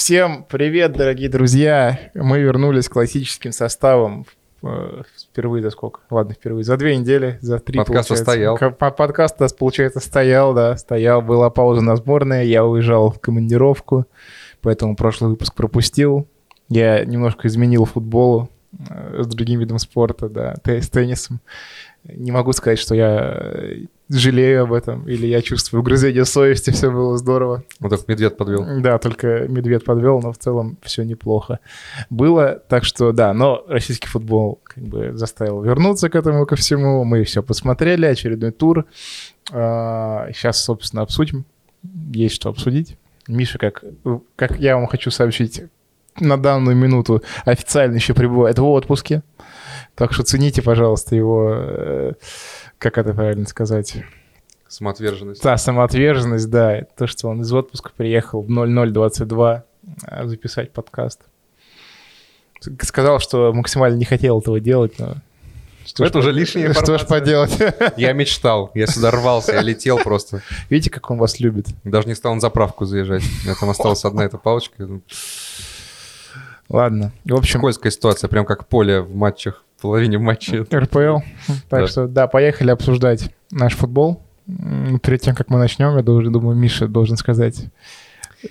Всем привет, дорогие друзья! Мы вернулись классическим составом. э, Впервые за сколько? Ладно, впервые. За две недели, за три, Подкаст получается. стоял. Подкаст у нас, получается, стоял, да, стоял. Была пауза на сборные, я уезжал в командировку, поэтому прошлый выпуск пропустил. Я немножко изменил футболу э, с другим видом спорта, да, с теннисом. Не могу сказать, что я жалею об этом, или я чувствую угрызение совести, все было здорово. Вот так медведь подвел. Да, только медведь подвел, но в целом все неплохо было. Так что да, но российский футбол как бы заставил вернуться к этому ко всему. Мы все посмотрели, очередной тур. Сейчас, собственно, обсудим. Есть что обсудить. Миша, как, как я вам хочу сообщить, на данную минуту официально еще пребывает в отпуске. Так что цените, пожалуйста, его, э, как это правильно сказать, Самоотверженность. да, самоотверженность, да. То, что он из отпуска приехал в 0022 а, записать подкаст. Сказал, что максимально не хотел этого делать, но... Что Это ж уже лишняя Что ж поделать? Я мечтал, я сюда рвался, я летел просто. Видите, как он вас любит? Даже не стал на заправку заезжать. У меня там осталась одна эта палочка. Ладно. В общем, Скользкая ситуация, прям как поле в матчах, половине матча. РПЛ. Так Да. что, да, поехали обсуждать наш футбол. Перед тем, как мы начнем, я должен, думаю, Миша должен сказать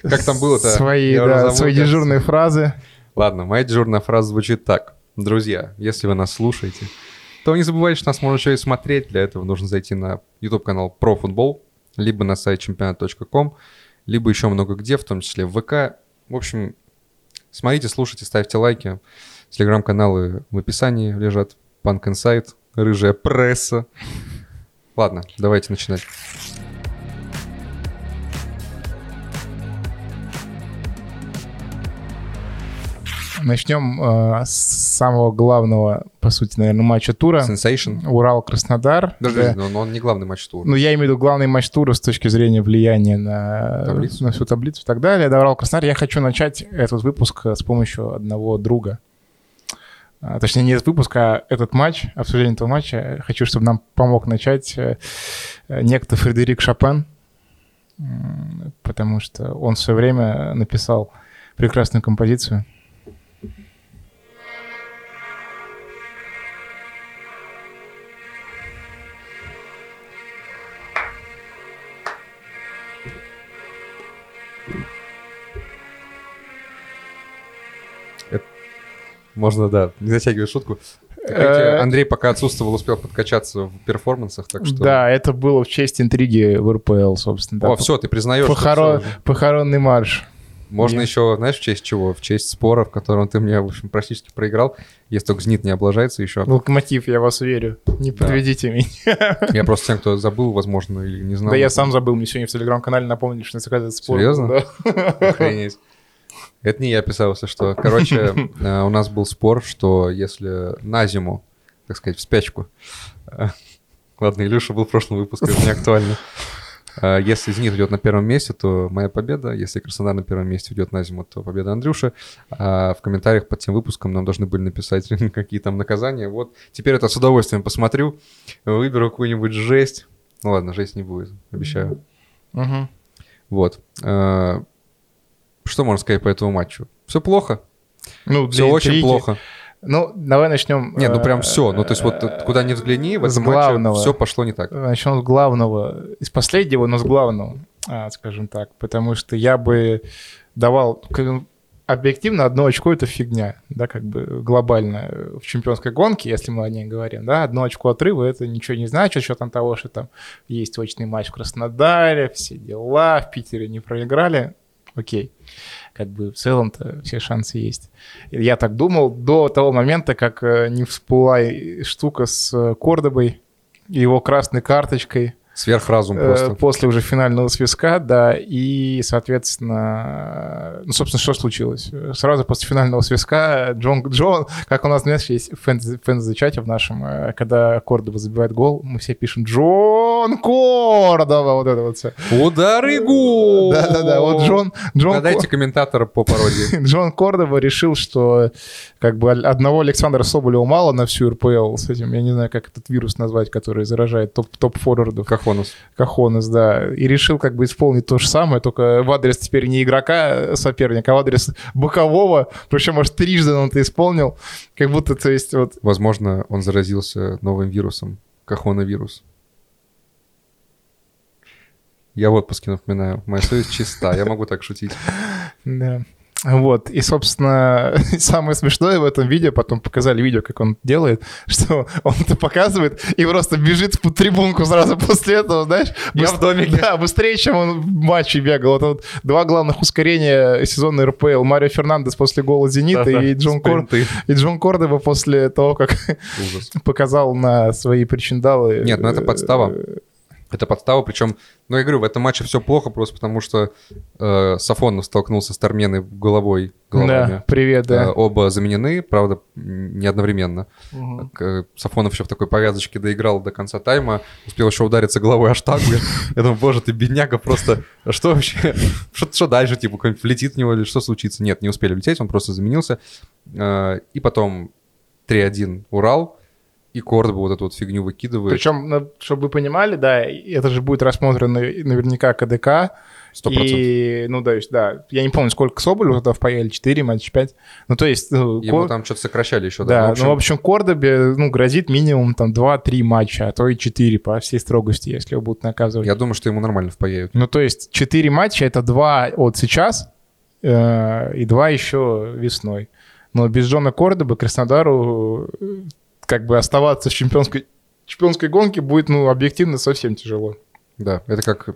Как там было-то? свои, Я да, свои дежурные фразы. Ладно, моя дежурная фраза звучит так. Друзья, если вы нас слушаете, то не забывайте, что нас можно еще и смотреть. Для этого нужно зайти на YouTube-канал про футбол, либо на сайт чемпионат.ком, либо еще много где, в том числе в ВК. В общем, смотрите, слушайте, ставьте лайки. Телеграм-каналы в описании лежат. Punk Insight, Рыжая пресса. Ладно, давайте начинать. Начнем э, с самого главного, по сути, наверное, матча тура. Sensation. Урал-Краснодар. Даже Да. но он не главный матч тура. Ну, я имею в виду главный матч тура с точки зрения влияния на, Таблицу. на всю таблицу и так далее. Да, Урал-Краснодар. Я хочу начать этот выпуск э, с помощью одного друга. А, Точнее, не этот выпуск, а этот матч, обсуждение этого матча. Хочу, чтобы нам помог начать э, э, некто Фредерик Шопен, потому что он в свое время написал прекрасную композицию. Можно, да, не затягивать шутку. Э, Хотя Андрей пока отсутствовал, успел подкачаться в перформансах, так что... Да, это было в честь интриги в РПЛ, собственно. да. О, все, ты признаешь. Похоронный марш. Можно еще, знаешь, в честь чего? В честь спора, в котором ты мне, в общем, практически проиграл. Если только ЗНИТ не облажается еще. Локомотив, я вас верю. Не Да. подведите меня. Я просто тем, кто забыл, возможно, или не знал. Да я сам забыл, мне сегодня в телеграм-канале напомнили, что это этот спор. Серьезно? Да. Охренеть. Это не я писал, если что. Короче, э, у нас был спор, что если на зиму, так сказать, в спячку... э, Ладно, Илюша был в прошлом выпуске, это не актуально. Э, Если «Зенит» идет на первом месте, то моя победа. Если «Краснодар» на первом месте идет на зиму, то победа Андрюши. А в комментариях под тем выпуском нам должны были написать, какие там наказания. Вот теперь это с удовольствием посмотрю, выберу какую-нибудь жесть. Ну ладно, жесть не будет, обещаю. Мгм. Вот. Что можно сказать по этому матчу? Все плохо. Ну, Все очень интриги. плохо. Ну, давай начнем. Не, ну прям э, все. Ну, то есть вот э, куда ни взгляни, в этом матче главного. все пошло не так. Начнем с главного. Из последнего, но с главного, а, скажем так. Потому что я бы давал... Объективно, одно очко — это фигня, да, как бы глобально в чемпионской гонке, если мы о ней говорим, да, одно очко отрыва — это ничего не значит, что там того, что там есть точный матч в Краснодаре, все дела, в Питере не проиграли, окей. Как бы в целом-то все шансы есть. Я так думал до того момента, как э, не всплыла штука с э, Кордобой, его красной карточкой, Сверхразум э, просто. после уже финального свистка, да, и, соответственно, ну, собственно, что случилось? Сразу после финального свистка Джон, Джон, как у нас, знаешь, есть фэн- фэн-чате в нашем, э, когда Кордоба забивает гол, мы все пишем «Джон Кордова», вот это вот все. Удар и гол! Да-да-да, вот Джон, Джон, Угадайте комментатора по пародии. Джон Кордова решил, что как бы одного Александра Соболева мало на всю РПЛ с этим, я не знаю, как этот вирус назвать, который заражает топ- топ-форвардов. Как Кахонос. Кахонес, да, и решил как бы исполнить то же самое, только в адрес теперь не игрока соперника, а в адрес бокового, причем аж трижды он это исполнил, как будто, то есть вот... Возможно, он заразился новым вирусом, кахоновирус. Я в отпуске напоминаю, моя совесть чиста, я могу так шутить. Да. Вот, и, собственно, самое смешное в этом видео, потом показали видео, как он делает, что он это показывает и просто бежит в трибунку сразу после этого, знаешь. Я в домике. Да, быстрее, чем он в матче бегал. Это вот два главных ускорения сезона РПЛ. Марио Фернандес после гола «Зенита» Да-да, и, Джон Кор... и Джон Кордова после того, как показал на свои причиндалы. Нет, ну это подстава. Э, Это подстава, причем, ну я говорю, в этом матче все плохо просто потому, что э, Сафонов столкнулся с Торменой головой, головами. Да, привет, Э, да. оба заменены, правда, не одновременно. К- Сафонов еще в такой повязочке доиграл до конца тайма, успел еще удариться головой о штангу. Я думаю, боже, ты бедняга просто... Что вообще? Что, дальше? Типа, какой-нибудь влетит в него или что случится? Нет, не успели влететь, он просто заменился. Э, И потом 3-1 Урал, и Кордоба вот эту вот фигню выкидывает. Причем, ну, чтобы вы понимали, да, это же будет рассмотрено наверняка КДК. Сто процентов. И, ну, да, есть, да, я не помню, сколько Соболю тогда впаяли, 4 матча, 5. Ну, то есть... Ну, Ему Кор- там что-то сокращали еще, Да, да? в общем, ну, в общем, Кордобе, ну, грозит минимум там 2-3 матча, а то и 4 по всей строгости, если его будут наказывать. я думаю, что ему нормально впаяют. Ну, то есть 4 матча — это 2 от сейчас э, и 2 еще весной. Но без Джона Кордоба Краснодару как бы оставаться в чемпионской, чемпионской гонке будет, ну, объективно совсем тяжело. Да, это как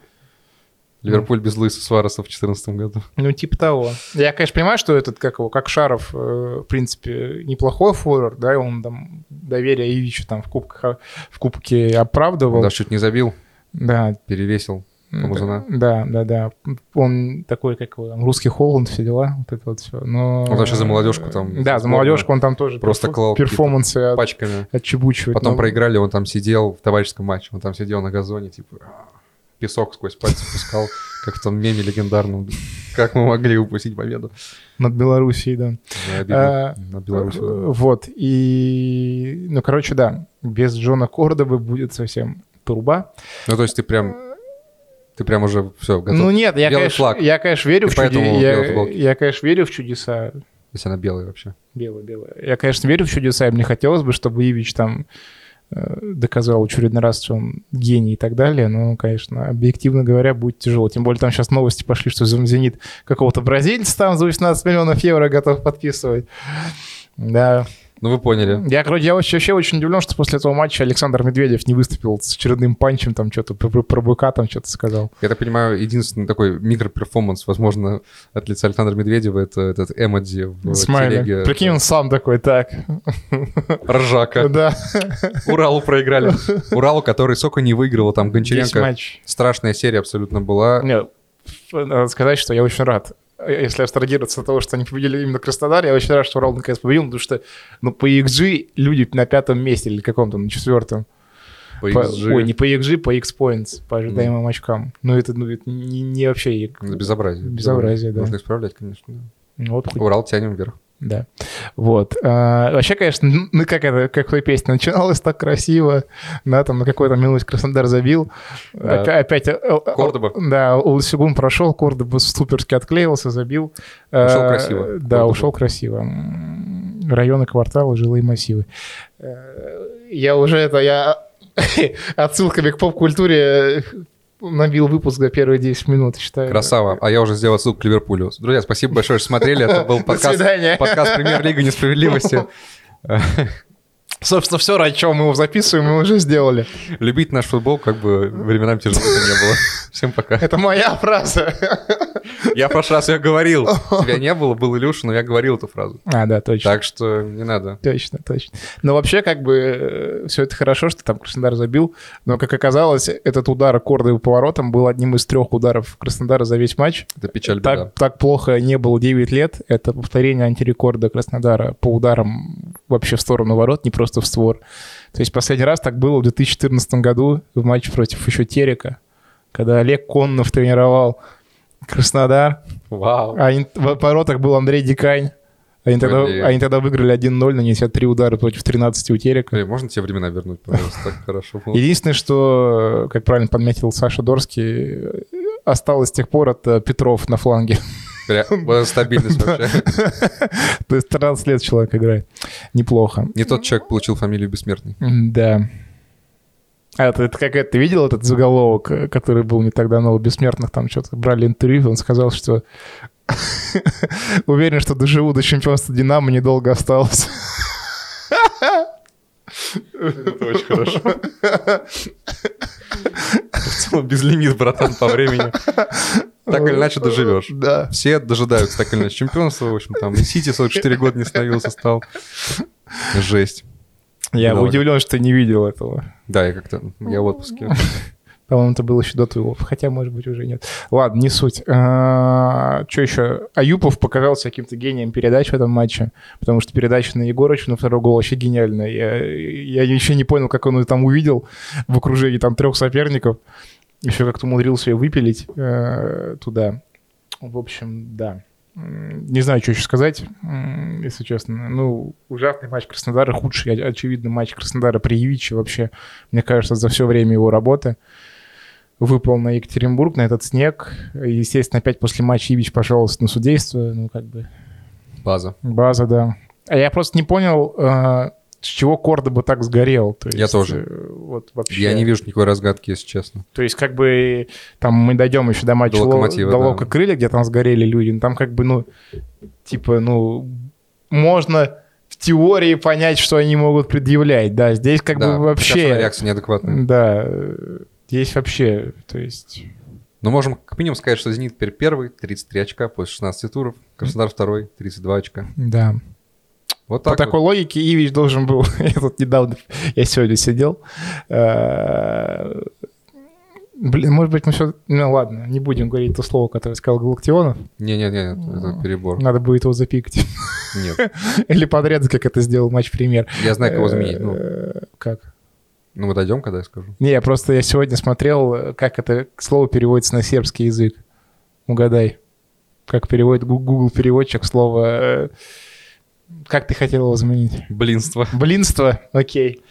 Ливерпуль без Луиса Суареса в 2014 году. Ну, типа того. Я, конечно, понимаю, что этот, как его, как Шаров, э, в принципе, неплохой форвард, да, и он там доверие Ивичу там в, кубках, в кубке оправдывал. Он даже чуть не забил, Да, перевесил. Камузана. да, да, да. Он такой, как его, там, русский Холланд, все дела, вот это вот все. Но... Он вообще за молодежку там, Да, за молодежку он там тоже Просто клал перформансы от- Пачками. отчебучивает. Потом Но- проиграли, он там сидел в товарищеском матче, он там сидел на газоне, типа, «А, песок сквозь пальцы пускал, как в том меме легендарном. Как мы могли упустить победу? Над Белоруссией, да. А, На Беларусь. Вот, и... Ну, короче, да, без Джона Кордовы будет совсем труба. Ну, то есть ты прям, ты прям уже все готов. Ну нет, я, Белый конечно, флаг. я, конечно, верю И в чудеса. Я, я, конечно, верю в чудеса. Если она белая вообще. Белое, белое. Я, конечно, верю в чудеса, и мне хотелось бы, чтобы Ивич там э, доказал очередной раз, что он гений и так далее, но, конечно, объективно говоря, будет тяжело. Тем более там сейчас новости пошли, что «Зенит» какого-то бразильца там за 18 миллионов евро готов подписывать. Да. Ну, вы поняли. Я, короче, я вообще, вообще очень удивлен, что после этого матча Александр Медведев не выступил с очередным панчем, там что-то про, про быка там что-то сказал. Я так понимаю, единственный такой микроперформанс, возможно, от лица Александра Медведева, это этот эмодзи в Смайли. телеге. Прикинь, он сам такой, так. Ржака. Да. Уралу проиграли. Уралу, который сока не выиграл, там Гончаренко. Страшная серия абсолютно была. Нет, надо сказать, что я очень рад. Если абстрагироваться от того, что они победили именно Краснодар, я очень рад, что Урал наконец победил, потому что ну, по XG люди на пятом месте или каком-то, на четвертом. По По- XG. ой, не по XG, по X-Points, по ожидаемым очкам. Ну, это, ну, это не, не вообще... Безобразие. Безобразие, да. Нужно исправлять, конечно. да. Ну, Вот, хоть- Урал тянем вверх. Да. Вот. А, вообще, конечно, ну, как это, как в той песне, начиналось так красиво, да, там на какой-то минуте Краснодар забил. Да. Опя- Опять... э, Кордоба. Да, Улсигун прошел, Кордоба суперски отклеился, забил. Ушел Э, красиво, Да, Кордоба. ушел красиво. Районы, кварталы, жилые массивы. Э, Я уже это, я отсылками к поп-культуре набил выпуск до первые 10 минут, считаю. Красава. А я уже сделал ссылку к Ливерпулю. Друзья, спасибо большое, что смотрели. Это был подкаст, подкаст «Премьер-лига несправедливости». Собственно, все, ради чего мы его записываем, мы уже сделали. Любить наш футбол, как бы временами тяжело это не было. Всем пока. Это моя фраза. Я в прошлый раз ее говорил. Тебя не было, был Илюша, но я говорил эту фразу. А, да, точно. Так что не надо. Точно, точно. Но вообще, как бы, все это хорошо, что там Краснодар забил, но, как оказалось, этот удар кордовым поворотом был одним из трех ударов Краснодара за весь матч. Это печаль, Так, беда. так плохо не было 9 лет. Это повторение антирекорда Краснодара по ударам вообще в сторону ворот, не просто в створ. То есть последний раз так было в 2014 году в матче против еще Терека, когда Олег Коннов тренировал Краснодар, Вау. а в воротах был Андрей Дикань. Они тогда, Блин. они тогда выиграли 1-0, нанеся 3 удара против 13 у Терека. Эй, можно те времена вернуть, пожалуйста? Так хорошо было. Единственное, что, как правильно подметил Саша Дорский, осталось с тех пор от э, Петров на фланге. Стабильность вообще. То есть 13 лет человек играет. Неплохо. Не тот человек получил фамилию Бессмертный. Да. А это, это как это, ты видел этот заголовок, э, который был не так давно у Бессмертных, там что-то брали интервью, он сказал, что уверен, что доживу до чемпионства Динамо, недолго осталось. Это очень хорошо. В целом безлимит, братан, по времени. Так или иначе доживешь. Да. Все дожидаются так или иначе чемпионства. В общем, там и Сити 44 года не становился, стал. Жесть. Я Давай. удивлен, что не видел этого. Да, я как-то... Я в отпуске. По-моему, это было еще до твоего. Хотя, может быть, уже нет. Ладно, не суть. Что еще? Аюпов показался каким-то гением передач в этом матче, потому что передача на Егорыча на второй гол вообще гениальная. Я, я еще не понял, как он ее там увидел в окружении там трех соперников. Еще как-то умудрился ее выпилить э, туда. В общем, да. Не знаю, что еще сказать, если честно. Ну, ужасный матч Краснодара, худший, очевидно, матч Краснодара при Явиче вообще, мне кажется, за все время его работы. Выпал на Екатеринбург, на этот снег. Естественно, опять после матча Ивич пожаловался на судейство. Ну, как бы, База. база, да. А я просто не понял, э, с чего Кордоба так сгорел. То Я есть, тоже. э, Вот вообще. Я не вижу никакой разгадки, если честно. То есть, как бы, там мы дойдем еще до матча До Ло- Локомотива, до да. Лока Крылья, где там сгорели люди. Ну, Там как бы, ну, типа, ну, можно в теории понять, что они могут предъявлять. Да, здесь как Да, бы вообще... реакция неадекватная. Да, здесь вообще, то есть... Но можем как минимум сказать, что «Зенит» теперь первый, 33 очка после 16 туров. Краснодар второй, 32 очка. Да. Вот По так такой вот. логике Ивич должен был... я тут недавно... Я сегодня сидел. э, Блин, может быть, мы все... Ну ладно, не будем говорить то слово, которое сказал Галактионов. Не-не-не, это перебор. Надо будет его запикать. Нет. Или подряд, как это сделал матч-премьер. Я знаю, кого заменить. Ну, Э, Как? ну, мы дойдем, когда я скажу. Не, я просто я сегодня смотрел, э, как это слово переводится на сербский язык. Угадай. Как переводит Гу- Google переводчик слово... Как ты хотел его заменить? Блинство. Блинство, окей.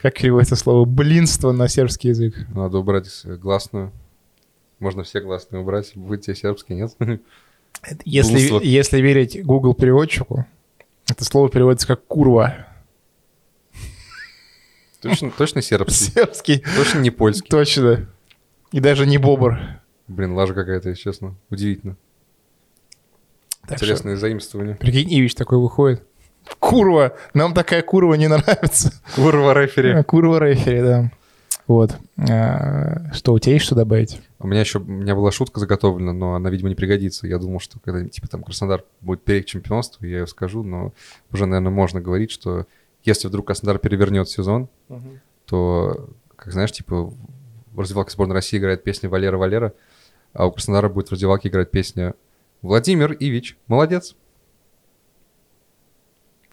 Как переводится слово блинство на сербский язык? Надо убрать гласную. Можно все гласные убрать. Будет тебе сербский, нет? Если, Блинство. если верить Google переводчику, это слово переводится как курва. Точно, точно сербский? Сербский, Точно не польский? точно. И даже не бобр. Блин, лажа какая-то, если честно. Удивительно. Так что, Интересное заимствование. прикинь, Ивич такой выходит. Курва! Нам такая курва не нравится. Курва рефери. А, Курва рефери, да. Вот. А, Что, у тебя есть что добавить? У меня еще, у меня была шутка заготовлена, но она, видимо, не пригодится. Я думал, что когда, типа, там Краснодар будет перед чемпионству, я ее скажу, но уже, наверное, можно говорить, что если вдруг Краснодар перевернет сезон, то, как знаешь, типа, в раздевалке сборной России играет песня «Валера, Валера», а у Краснодара будет в раздевалке играть песня «Владимир Ивич, молодец».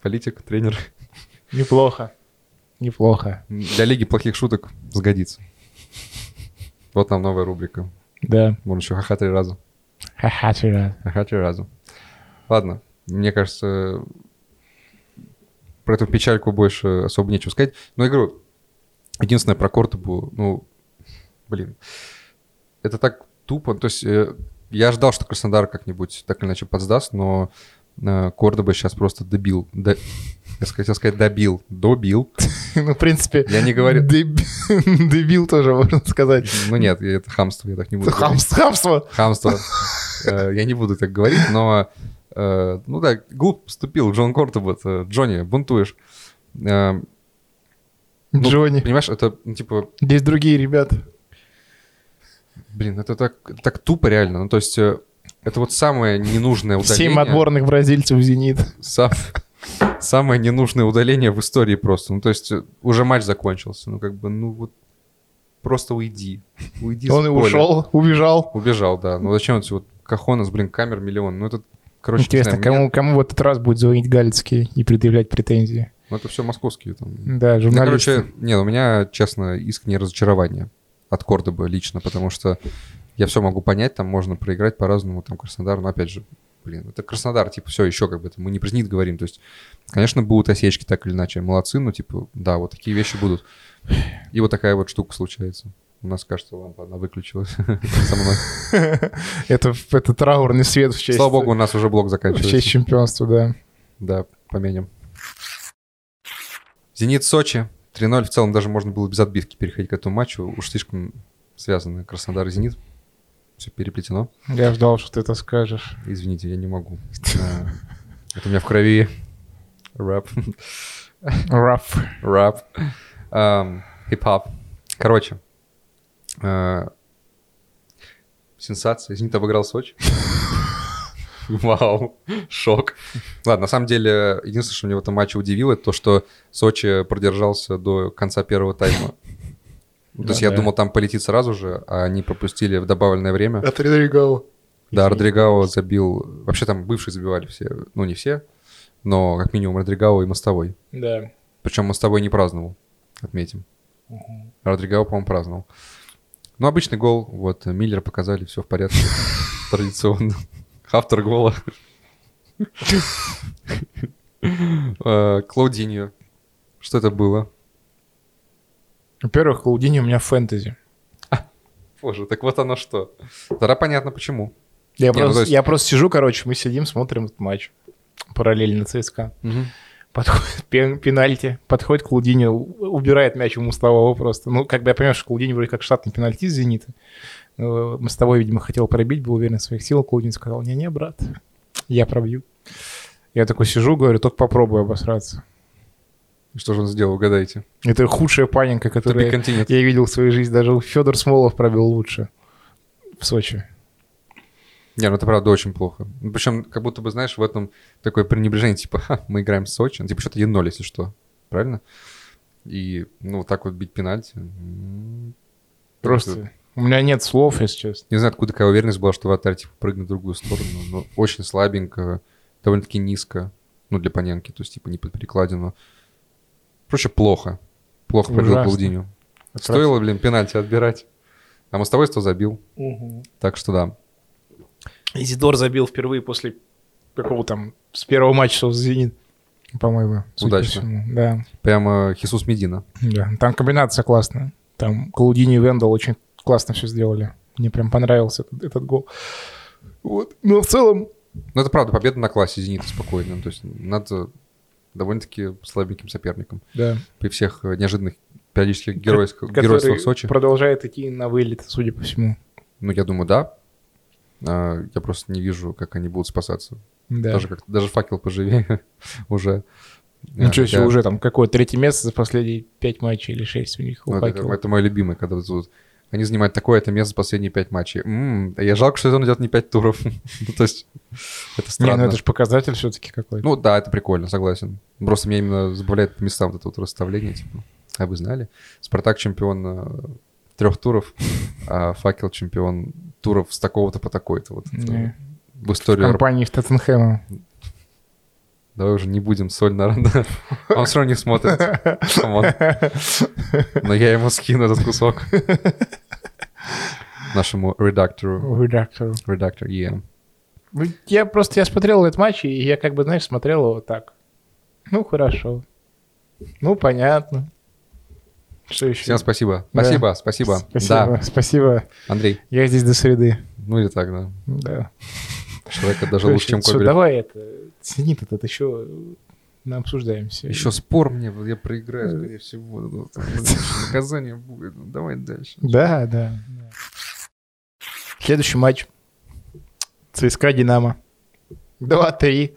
Политик, тренер. Неплохо. Неплохо. Для Лиги плохих шуток сгодится. Вот нам новая рубрика. Да. Можно еще ха-ха три раза. Ха-ха, вчера. Ага, три раза. Ладно, мне кажется, про эту печальку больше особо нечего сказать. Но я говорю, единственное про Кортебу, ну, блин, это так тупо. То есть э, я ждал, что Краснодар как-нибудь так или иначе подсдаст, но э, Кордоба сейчас просто добил. До- Я хотел сказать добил. Добил. Ну, в принципе... Я не говорю... деб- Дебил тоже, можно сказать. Ну нет, это хамство, я так не буду. Хамство. хамство. Хамство. Э, Я не буду так говорить, но, э, ну да, глупо поступил Джон э, Джонни, бунтуешь. Ну, Джонни. Понимаешь, это, ну, типа, Здесь другие ребята. Блин, это так, так тупо реально. Ну, то есть, э, это вот самое ненужное удаление. Семь отборных бразильцев в «Зенит». Сам- самое ненужное удаление в истории просто. Ну, то есть, э, уже матч закончился. Ну, как бы, ну, вот просто уйди. Уйди Он и ушел, убежал. Убежал, да. Ну, зачем эти вот Кахонас, блин, камер миллион? Ну, это, короче, Интересно, знаю, кому, мне- кому в этот раз будет звонить Галицкий и предъявлять претензии? Ну, это все московские там. Да, Ну, журналисты. короче, нет, у меня, честно, искреннее разочарование от Кордоба лично, потому что я все могу понять, там можно проиграть по-разному, там Краснодар, но опять же, блин, это Краснодар, типа, все, еще как бы, это мы не про «Зенит» говорим, то есть, конечно, будут осечки так или иначе, молодцы, но, типа, да, вот такие вещи будут. И вот такая вот штука случается. У нас, кажется, лампа одна выключилась со мной. Это, это траурный свет в честь... Слава богу, у нас уже блок В заканчивается. честь чемпионства, да. Да, поменим. «Зенит» Сочи. 3-0. В целом даже можно было без отбивки переходить к этому матчу. Уж слишком связаны Краснодар и «Зенит». Все переплетено. Я ждал, что ты это скажешь. Извините, я не могу. А, Это у меня в крови. Рэп. Рэп. Ам, Хип-хоп. Короче. а, Сенсация. «Зенит» обыграл Сочи. Вау, шок. Ладно, на самом деле, единственное, что меня в этом матче удивило, это то, что Сочи продержался до конца первого тайма. То есть я думал, там полетит сразу же, а они пропустили в добавленное время. От Родригау. Да, Родригао забил... Вообще там бывшие забивали все. Ну, не все, но как минимум Родригао и Мостовой. Да. Причем Мостовой не праздновал, отметим. Родригао, по-моему, праздновал. Ну, обычный гол. Вот, Миллер показали, все в порядке. Традиционно. Автор гола. Э, Клаудиньо. Что это было? Во-первых, Клаудини у меня фэнтези. Боже, так вот оно что. Тогда понятно, почему. Я, Не, ну, просто, то есть- я просто сижу, короче, мы сидим, смотрим этот матч. Параллельно ЦСКА. Подходит пен- пенальти, подходит у- убирает мяч у Мостового просто. Ну, как бы я понимаю, что Клаудини вроде как штатный пенальти из «Зенита». Но Мостовой, видимо, хотел пробить, был уверен в своих силах. Клаудини сказал, не-не, брат, я пробью. Я такой сижу, говорю, только попробуй обосраться. Что же он сделал, угадайте? Это худшая паника, которую континент. я видел в своей жизни. Даже Федор Смолов пробил лучше в Сочи. Не, ну это правда очень плохо. Причем, как будто бы, знаешь, в этом такое пренебрежение, типа, «Ха, мы играем в Сочи. Ну, типа, что-то 1-0, если что. Правильно? И, ну, вот так вот бить пенальти. м, Просто у меня нет слов, если честно. Не знаю, откуда такая уверенность была, что вратарь, типа, прыгнет в другую сторону. Но очень слабенько, довольно-таки низко. Ну, для Паненки, то есть, типа, не под перекладину. Короче, плохо. Плохо Ужасно. Клаудиню. Стоило, блин, пенальти отбирать. А мостовой 100 забил. Так что да. Изидор забил впервые после какого там, с первого матча с «Зенит», по-моему. Удачно. Да, Прямо Хисус Медина. да. Там комбинация классная. Там Клаудини и Вендел очень классно все сделали. Мне прям понравился этот, этот гол. Вот. Но в целом, Ну, это правда, победа на классе «Зенита» спокойно. То есть над э, довольно-таки слабеньким соперником. да. При всех э, неожиданных периодических геройских, геройствах Сочи. продолжает идти на вылет, судя по всему. Ну, я думаю, да. А, я просто не вижу, как они будут спасаться. Да. Даже, как, даже факел поживее уже. Ничего себе, Хотя- уже там какое третье место за последние пять матчей или шесть у них. у Ну, это, это мой любимый, когда вот они занимают такое-то место за последние пять матчей. М, а я жалко, что он идет не пять туров. Ну, То есть, это Не, странно. ну это же показатель все-таки какой-то. Ну да, это прикольно, согласен. Просто меня именно забавляет по местам вот это вот расставление, типа. А вы знали? Спартак чемпион э, трех туров, а факел чемпион туров с такого-то по такой-то. Вот это Не. в историю. Компании в Тоттенхэма. Давай уже не будем соль на рану, да. Он все равно не смотрит. Come on. Но я ему скину этот кусок. Нашему редактору. Редактору. Редактор, yeah. Ну, Я просто, я смотрел этот матч, и я как бы, знаешь, смотрел его так. Ну, хорошо. Ну, понятно. Что еще? Всем спасибо. Да. Спасибо, спасибо. Спасибо, Да, спасибо. Андрей. Я здесь до среды. Ну или так, да. Да. Человек это даже лучше, чем Когрев. давай это, зенит этот еще мы обсуждаем все. Еще спор мне, я проиграю, скорее всего. Наказание будет. Ну, Давай дальше. Да, да. Следующий матч. ЦСКА Динамо. 2-3.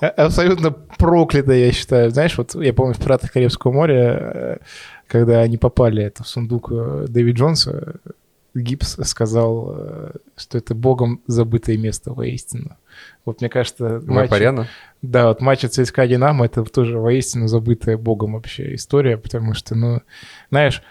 А- Абсолютно проклято, я считаю. Знаешь, вот я помню в «Пиратах Карибского моря», э, когда они попали это, в сундук э, Дэви Джонса, Гибс сказал, э, что это богом забытое место воистину. Вот мне кажется, матч- Паряна. да, вот матч ЦСКА Динамо это тоже воистину забытая богом вообще история, потому что, ну, знаешь,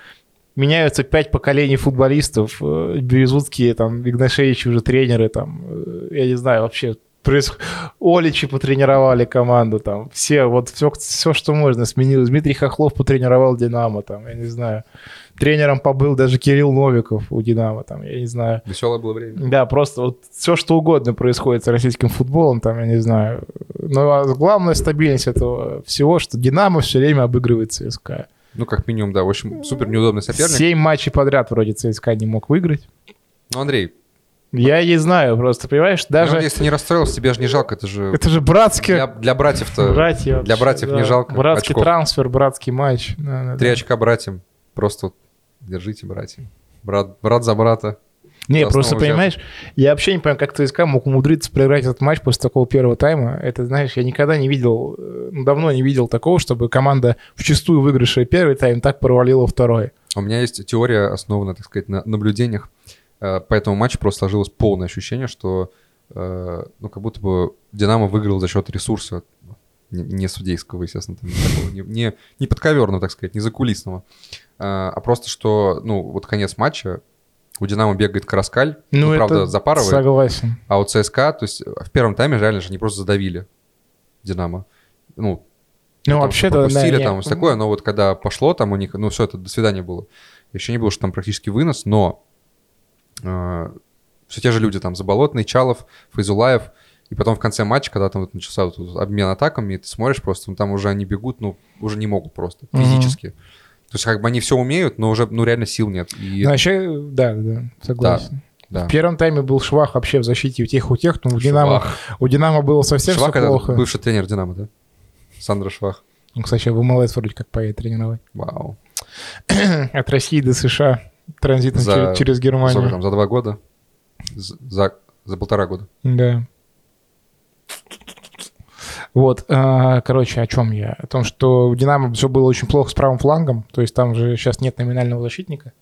меняются пять поколений футболистов, э, Березутские, там, Игнашевич уже тренеры, там, э, я не знаю, вообще происходит. Оличи потренировали команду там. Все, вот все, все, что можно сменилось. Дмитрий Хохлов потренировал Динамо там, я не знаю. Тренером побыл даже Кирилл Новиков у Динамо там, я не знаю. Веселое было время. Да, просто вот все, что угодно происходит с российским футболом, там, я не знаю. Но а главная стабильность этого всего, что Динамо все время обыгрывает ЦСКА. Ну, как минимум, да. В общем, супер неудобный соперник. Семь матчей подряд вроде ЦСКА не мог выиграть. Ну, Андрей, Я не знаю, просто, понимаешь, даже... даже... ну, если не расстроился, тебе же не жалко, это же... Это же братский... Для, для братьев-то... Братья для братьев да. не жалко Братский очков. трансфер, братский матч. Да, да, Три да. очка братьям. Просто держите, братья. Брат, брат за брата. Не, за просто понимаешь, я вообще не понимаю, как ЦСКА мог умудриться проиграть этот матч после такого первого тайма. Это, знаешь, я никогда не видел, э, ну, давно не видел такого, чтобы команда в чистую выигравшая первый тайм так провалила второй. У меня есть теория, основанная, так сказать, на наблюдениях. Э, По этому матчу просто сложилось полное ощущение, что э, ну, как будто бы Динамо выиграл за счет ресурса не, не судейского, естественно, там, не, такого, не, не, не подковерного, так сказать, не закулисного, а, а просто что, ну, вот конец матча, у Динамо бегает Караскаль, ну, правда, это запарывает, Согласен. а у ЦСКА, то есть в первом тайме реально же они просто задавили Динамо. Ну, Ну, вообще-то, что да, там все такое, но вот когда пошло там у них, ну все, это до свидания было. Еще не было, что там практически вынос, но все те же люди там, Заболотный, Чалов, Файзулаев, и потом в конце матча, когда там вот начался вот обмен атаками, и ты смотришь просто, ну, там уже они бегут, ну, уже не могут просто, физически. То есть как бы они все умеют, но уже, ну, реально сил нет. И, Ну, вообще, да, да, согласен. да. В первом тайме был швах вообще в защите у тех, у тех, но у Динамо, у Динамо было совсем Швах все это плохо. бывший тренер Динамо, да? Сандра Швах. Ну, кстати, в МЛС вроде как поедет тренировать. Вау. От России до США транзитом За- через, через Сколько Германию. там, за два года? За, за, полтора года. Да. Вот, а, короче, о чем я? О том, что у Динамо все было очень плохо с правым флангом, то есть там же сейчас нет номинального защитника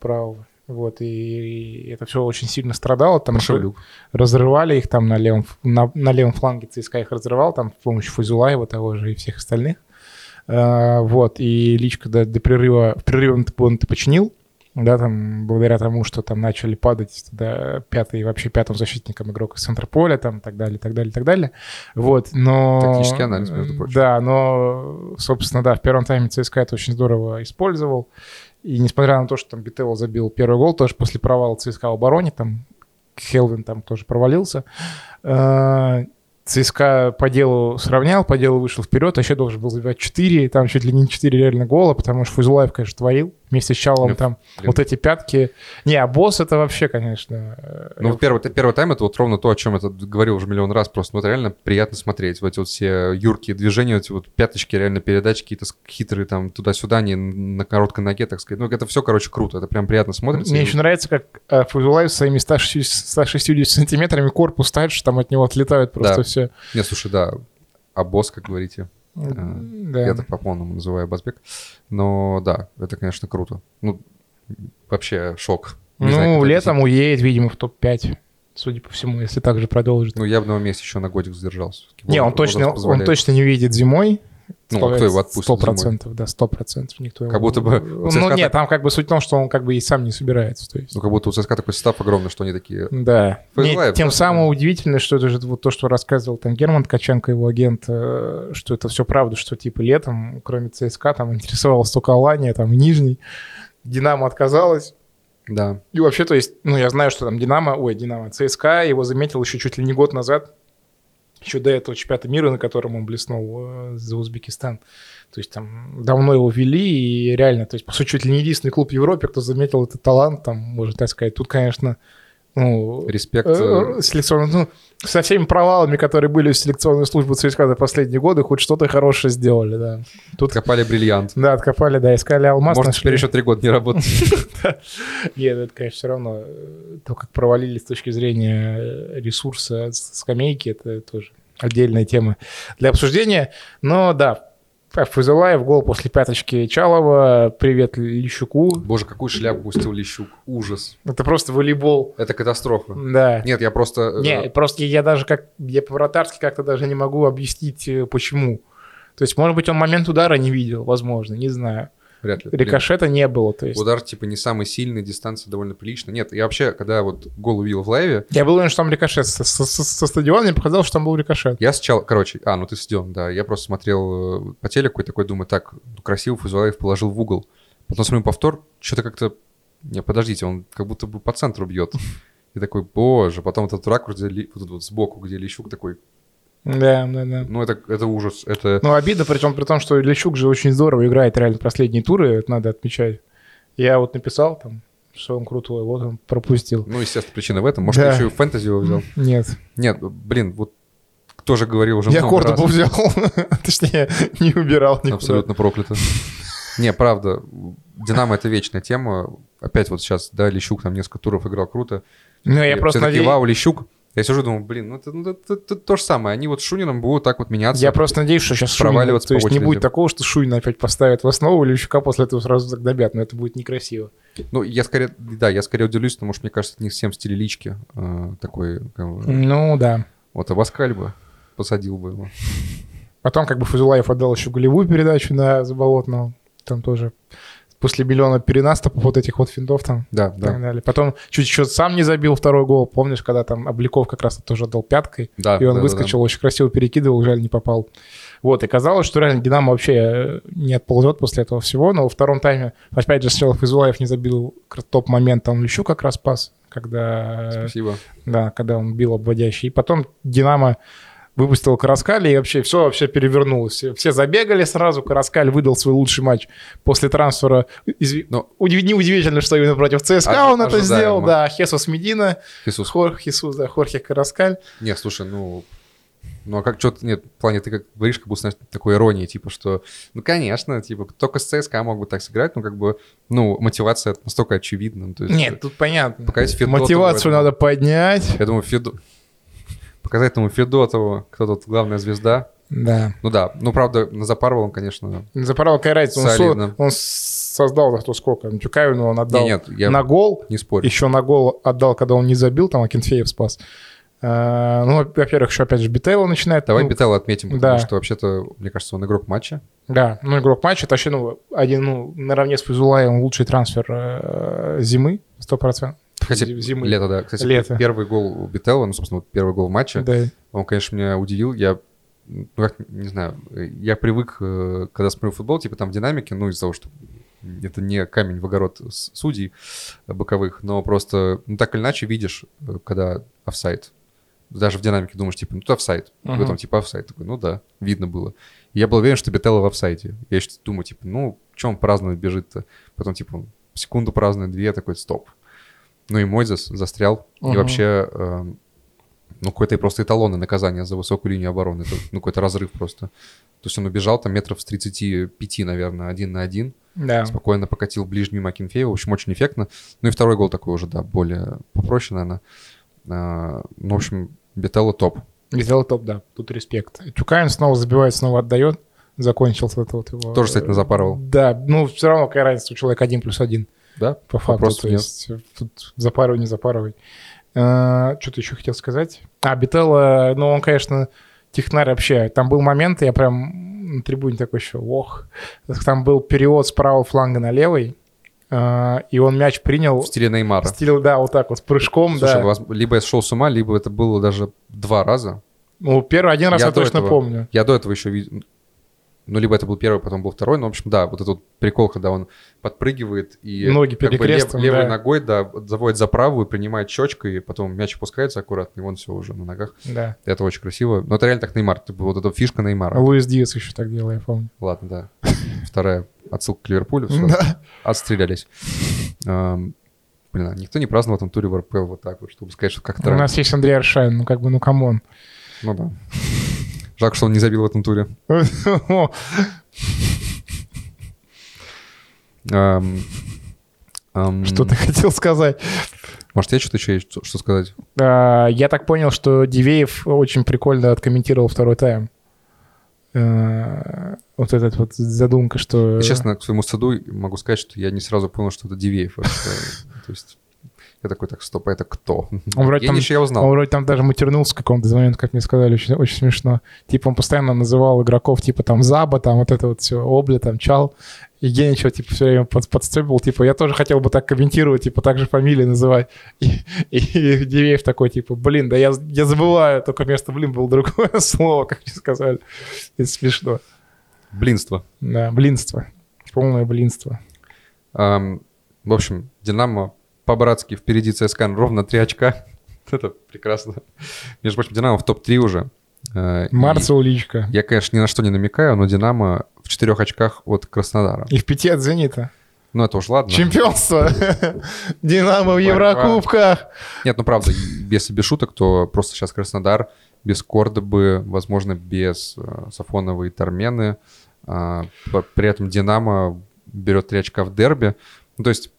правого. Вот, и, это все очень сильно страдало. Там разрывали их там на левом, на, на левом фланге ЦСКА их разрывал, там с помощью Фузулаева того же и всех остальных. А, вот, и личка до, до прерыва, в прерыве он, он починил, да, там, благодаря тому, что там начали падать туда пятый, вообще пятым защитником игрок из центра поля, там, так далее, так далее, так далее. Вот, но... Тактический анализ, между прочим. Да, но, собственно, да, в первом тайме ЦСКА это очень здорово использовал. И несмотря на то, что там Бителло забил первый гол, тоже после провала ЦСКА в обороне, там Хелвин там тоже провалился. Э, ЦСКА по делу сравнял, по делу вышел вперед, а еще должен был забивать 4, там чуть ли не 4 реально гола, потому что Фузулаев, конечно, творил вместе с Чалом Блин, там блин. вот эти пятки. Не, а босс это вообще, конечно... э, Ну, первый, первый тайм это вот ровно то, о чем я говорил уже миллион раз. Просто ну, это реально приятно смотреть. Вот эти вот все юркие движения, эти вот пяточки, реально передачи какие-то хитрые там туда-сюда, не на короткой ноге, так сказать. Ну, это все, короче, круто. Это прям приятно смотрится. Мне И еще нравится, как э, Фузулаев своими 160, 160 сантиметрами корпус ставит, что там от него отлетают просто Да. все. Не, слушай, да. А босс, как говорите. Да. Я так по-полному называю Базбек. Но да, это, конечно, круто. Ну, вообще шок. Не знаю, Ну, это летом уедет, видимо, в топ-5, судя по всему, если так же продолжит. Ну, я бы на его месте еще на годик задержался. Не, он точно, он точно не уедет зимой. Ну, а кто его отпустит Сто процентов, да, сто процентов. Никто его... Как будто бы Ну, ЦСКА нет, так- там как бы суть в том, что он как бы и сам не собирается. То есть... Ну, как будто у ЦСКА такой состав огромный, что они такие... Да. Фейзулаев, Не, тем самым удивительно, что это же вот то, что рассказывал там Герман Ткаченко, его агент, э, что это все правда, что типа летом, кроме ЦСКА, там интересовалась только Алания, там Нижний. Динамо отказалась. Да. И вообще, то есть, ну, я знаю, что там Динамо, ой, Динамо, ЦСКА его заметил еще чуть ли не год назад, еще до этого чемпионата мира, на котором он блеснул э, за Узбекистан. То есть там давно его вели, и реально, то есть, по сути, чуть ли не единственный клуб в Европе, кто заметил этот талант, там, можно так сказать. Тут, конечно, ну, Респект. э, э, селекционный, ну, со всеми провалами, которые были в селекционной службе ЦСКА за последние годы, хоть что-то хорошее сделали, да. Тут, Откопали бриллиант. да, откопали, да, искали алмаз, Может, нашли. теперь еще три года не работать. Нет, это, конечно, все равно э, то, как провалились с точки зрения э, ресурса скамейки, это тоже отдельная тема для обсуждения. Но да, Фузелаев, гол после пяточки Чалова, привет Лещуку. Боже, какую шляпу пустил Лещук. Ужас. Это просто волейбол. Это катастрофа. Да. Нет, я просто... э, Не, просто я даже как, я по-вратарски как-то даже не могу объяснить, э, почему. То есть, может быть, он момент удара не видел, возможно, не знаю. Вряд ли. Рикошета не было, то есть. Удар, типа, не самый сильный, дистанция довольно приличная. Нет, я вообще, когда вот гол увидел в лайве, Я был уверен, что там рикошет. Со, со- со- стадиона мне показалось, что там был рикошет. я сначала, короче, а, ну ты стадион, да, я просто смотрел э, по телеку и такой думаю, так, ну, красиво Фузулаев положил в угол. Потом смотрю повтор, что-то как-то, не, подождите, он как будто бы по центру бьет. И такой, боже, потом этот ракурс, где, вот тут вот сбоку, где Лещук такой, Да, да, да. ну это, это ужас, это... Ну, обидно, причем при том, что Лещук же очень здорово играет реально последние туры, это надо отмечать. Я вот написал там, что он крутой, вот он пропустил. Ну, естественно, причина в этом. Может, Да. ты еще и фэнтези его взял? Нет, Нет, блин, вот кто же говорил уже я много раз. Кордобу взял, точнее, не убирал никуда. Абсолютно проклято. Не, правда, Динамо это вечная тема. Опять вот сейчас, да, Лещук там несколько туров играл круто. Ну, я просто такие, надеюсь... вау, Лещук. Я сижу и думаю, блин, ну это, ну, это- это то же самое. Они вот с Шунином будут так вот меняться. Я просто надеюсь, что сейчас проваливаться то есть не будет такого, что Шуина опять поставят в основу, или Лещука после этого сразу так добят, но это будет некрасиво. Ну, я скорее, да, я скорее удивлюсь, потому что, мне кажется, это не всем стиле лички э, такой. как бы, Ну, да. Вот Абаскаль бы посадил бы его. Потом как бы Фузулаев отдал еще голевую передачу на Заболотного. Там тоже после миллиона перенаступов вот этих вот финтов там Да, да. так далее. Потом чуть еще сам не забил второй гол. Помнишь, когда там Обликов как раз тоже отдал пяткой, Да, и он да, да, выскочил, очень красиво перекидывал, жаль, не попал. Вот, и казалось, что реально Динамо вообще э, не отползет после этого всего, но во втором тайме, опять же, сначала Физулаев не забил топ-момент, там Лещу как раз пас, когда, Спасибо. да, когда он бил обводящий. И потом Динамо выпустил Караскали, и вообще все вообще перевернулось. Все, все забегали сразу, Караскаль выдал свой лучший матч после трансфера. Изви- Но- Удив- Неудивительно, что именно против ЦСКА Ожи- он это сделал. Да, Хесус Медина, Иисус. Хор, Хесус, да, Хорхе Караскаль. Не, слушай, ну... Ну, а как что-то... Нет, в плане ты как говоришь, как будто, знаешь, такой иронии, типа, что... Ну, конечно, типа, только с ЦСКА мог бы так сыграть, ну, как бы... Ну, мотивация настолько очевидна. ну, то есть, Нет, тут понятно. Показать Федотову Мотивацию это- надо поднять. Я думаю, Федо... Показать этому Федотову, кто тут главная звезда. Да. Ну да, ну, правда, на Запарвал он, конечно... Запорол какая разница? Он, со- Солидно. он создал зато сколько? Тюкаевину он отдал Не, нет, я на гол. не спорю. Еще на гол отдал, когда он не забил, там Акинфеев спас. А, Ну, во-первых, еще опять же Бителло начинает. Давай ну, Бетелла отметим, потому да. что вообще-то, мне кажется, он игрок матча. Да, ну, игрок матча, вообще, ну, один, ну, наравне с Физулаевым лучший трансфер э, зимы, 100%. Хотя Зи- зимы. лето, да. Кстати, Лето. первый гол у Бетелла, ну, собственно, вот первый гол матча, Да. он, конечно, меня удивил. Я, ну, как, не знаю, я привык, э, когда смотрю футбол, типа там динамики, ну, из-за того, что это не камень в огород судей боковых, но просто, ну, так или иначе видишь, э, когда офсайд. Даже в динамике думаешь, типа, ну, это офсайд. Мгм. В этом, типа, офсайд. Такой, ну, да, видно было. И я был уверен, что Бетелло в офсайде. Я еще думаю, типа, ну, чем он праздновать бежит-то? Потом, типа, секунду празднует, две, такой, стоп. Ну и Мойзес застрял. И Мгм. вообще, эм, ну, какой-то просто эталонное наказание за высокую линию обороны. Это, ну, какой-то разрыв просто. То есть он убежал там метров с 35, наверное, один на один. Да. Спокойно покатил ближнюю Макинфеева. В общем, очень эффектно. Ну и второй гол такой уже, да, более попроще, наверное. А, ну, в общем, Бетелло топ. Сделал топ, да. Тут респект. Тюкаин снова забивает, снова отдает. Закончился это вот его... Тоже, кстати, Назапарвал. Да, ну, все равно какая разница, у человека один плюс один. Да? По факту, Вопросов то нет. есть э, тут запарывай, не запарывай. А, Что-то еще хотел сказать. А, Бителло, ну, он, конечно, технарь вообще. Там был момент, я прям на трибуне такой еще, ох. Там был перевод с правого фланга на левый, а, и он мяч принял. В стиле Неймара. в стиле, да, вот так вот, с прыжком, Слушай, да. воз- либо я сошел с ума, либо это было даже два раза. Ну, первый один раз я, до точно этого- помню. Я до этого еще видел... Ну, либо это был первый, потом был второй. Ну, в общем, да, вот этот вот прикол, когда он подпрыгивает и... Ноги как бы лев- левой да. ногой, да, заводит за правую, принимает щечкой, и потом мяч опускается аккуратно, и он все уже на ногах. Да. Это очень красиво. Но это реально так Неймар. Типа вот эта фишка Неймара. Луис Диас еще так делал, я помню. Ладно, да. Вторая отсылка к Ливерпулю. Все, Да. отстрелялись. Блин, а никто не праздновал в этом туре в РПЛ вот так вот, чтобы сказать, что как-то... У нас есть Андрей Аршавин, ну как бы, ну come on. Ну да. Жалко, что он не забил в этом туре. Что ты хотел сказать? Может, я что-то еще есть, что, сказать? А, Я так понял, что Дивеев очень прикольно откомментировал второй тайм. Э, Вот этот вот задумка, что... Я, честно, к своему стыду могу сказать, что я не сразу понял, что это Дивеев. То есть Я такой, так, стоп, а это кто? Он вроде, там, Генич я узнал. он вроде там даже матернулся в каком-то момент, как мне сказали, очень, очень смешно. Типа он постоянно называл игроков, типа там Заба, там вот это вот все, Обли, там Чал. И Генич его, типа, все время под, подстебывал, типа, я тоже хотел бы так комментировать, типа, так же фамилии называть. И, и, и Дивеев такой, типа, блин, да я, я забываю, только вместо блин было другое слово, как мне сказали. Это смешно. Блинство. Да, блинство. Полное блинство. Ам, в общем, Динамо по-братски впереди ЦСКА ровно 3 очка. Это прекрасно. Между прочим, Динамо в топ-3 уже. Э, Марцел личка. Я, конечно, ни на что не намекаю, но Динамо в четырех очках от Краснодара. И в пяти от Зенита. Ну, это уж ладно. Чемпионство. Динамо в. Еврокубках. Нет, ну правда, если без шуток, то просто сейчас Краснодар без Кордобы, возможно, без э, Сафонова и Тармены. А, при этом Динамо берет 3 очка в дерби. Ну, то есть,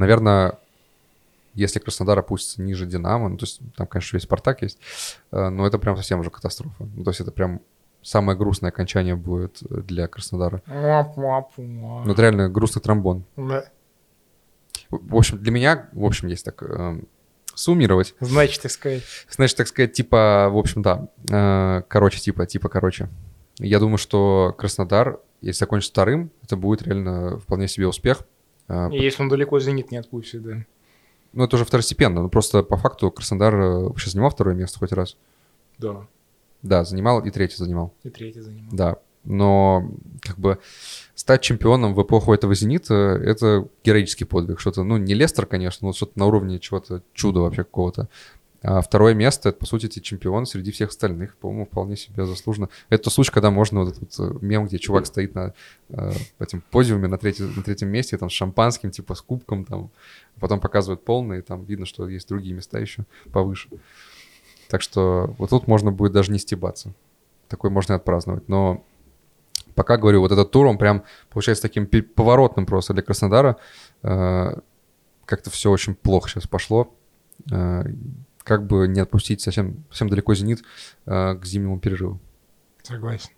наверное, если Краснодар опустится ниже Динамо, ну, то есть там, конечно, весь Спартак есть, э, но это прям совсем уже катастрофа. Ну, то есть это прям самое грустное окончание будет для Краснодара. Ну, это реально грустный тромбон. Да. В общем, для меня, в общем, есть так э, суммировать. Значит, так сказать. Значит, так сказать, типа, в общем, да. э, короче, типа, типа, короче. Я думаю, что Краснодар, если закончит вторым, это будет реально вполне себе успех. И если он далеко Зенит не отпустит, да. Ну, это уже второстепенно. Ну, просто по факту Краснодар э, вообще занимал второе место хоть раз. Да. Да, занимал и третье занимал. И третий занимал. Да. Но как бы стать чемпионом в эпоху этого «Зенита» — это героический подвиг. Что-то, ну, не Лестер, конечно, но что-то на уровне чего-то чуда вообще какого-то. А второе место — это, по сути, ты чемпион среди всех остальных. По-моему, вполне себе заслуженно. Это тот случай, когда можно вот этот э, мем, где чувак стоит на э, этом подиуме на, третьем на третьем месте, там, с шампанским, типа, с кубком, там, потом показывают полный, и там видно, что есть другие места еще повыше. Так что вот тут можно будет даже не стебаться. Такой можно и отпраздновать. Но пока, говорю, вот этот тур, он прям получается таким поворотным просто для Краснодара. Э, Как-то все очень плохо сейчас пошло. Э, Как бы не отпустить совсем, совсем далеко «Зенит» э, к зимнему перерыву. Согласен.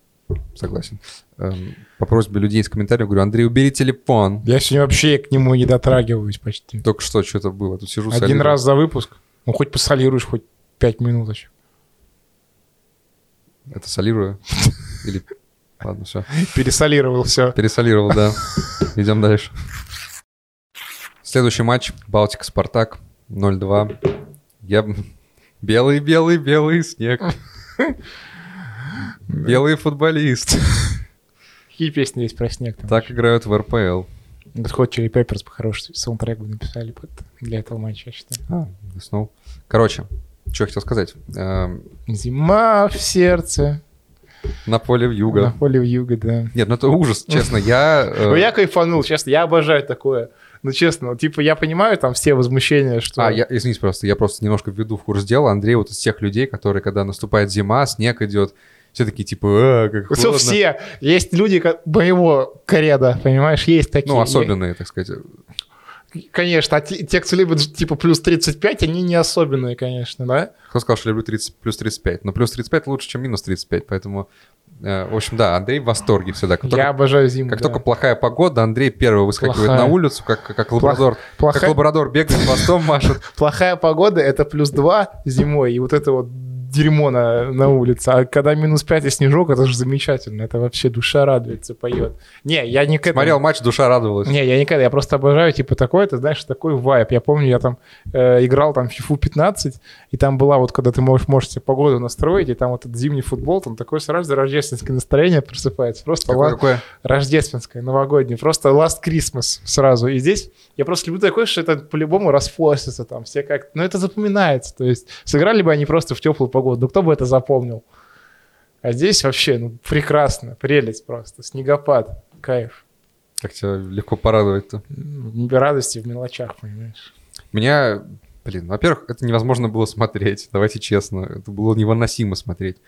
Согласен. Эм, По просьбе людей из комментариев говорю, Андрей, убери телефон. Я сегодня вообще к нему не дотрагиваюсь почти. Только что что-то было. Тут сижу, Один солирую. раз за выпуск. Ну, хоть посолируешь, хоть пять минуточек. Это солирую? Или... Ладно, все. Пересолировал все. Пересолировал, да. Идем дальше. Следующий матч. Балтика-Спартак. 0-2. Я... Белый, белый, белый снег. Белый футболист. Какие песни есть про снег? Там Так играют в РПЛ. Hot Chili Peppers хороший саундтрек бы написали под- для этого матча, я считаю. А, снова. Короче, что я хотел сказать. Эм, Зима в сердце, На поле в на юга. поле в юго, да. Нет, ну это ужас, честно. Я... э, Ну, я кайфанул, честно, я обожаю такое. Ну, честно, вот, типа, я понимаю там все возмущения, что... А, я, извините, просто, я просто немножко введу в курс дела. Андрей вот из тех людей, которые, когда наступает зима, снег идет, все такие типа, а, как холодно. все. Есть люди как моего кореда, понимаешь, есть такие. Ну, особенные, так сказать. Конечно, а те, те, кто любит типа плюс 35, они не особенные, конечно, да? Кто сказал, что люблю 30, плюс 35? Но плюс 35 лучше, чем минус 35, поэтому... э, в общем, да, Андрей в восторге всегда. Как, Я только, обожаю зиму. как да. только плохая погода, Андрей первый выскакивает Плохая. на улицу, как, как лабрадор. Как Плохая, лабрадор бегает, хвостом машет. плохая погода это плюс 2 зимой, и вот это вот дерьмо на, на улице. А когда минус 5 и снежок, это же замечательно. Это вообще душа радуется, поет. Не, я не к этому. Смотрел матч, душа радовалась. Не, я никогда, я просто обожаю, типа, такой, ты знаешь, такой вайп. Я помню, я там э, играл там в FIFA 15, и там была вот, когда ты можешь, можешь себе погоду настроить, и там вот этот зимний футбол, там такое сразу рождественское настроение просыпается. Просто Какое, ла- какое? рождественское, новогоднее, просто Last Christmas сразу. И здесь я просто люблю такое, что это по-любому расфорсится там, все как Ну, это запоминается, то есть сыграли бы они просто в теплую погоду, ну, кто бы это запомнил? А здесь вообще, ну, прекрасно, прелесть просто, снегопад, кайф. Как тебя легко порадовать-то? М, Радости в мелочах, понимаешь? Меня, блин, во-первых, это невозможно было смотреть, давайте честно. Это было невыносимо смотреть.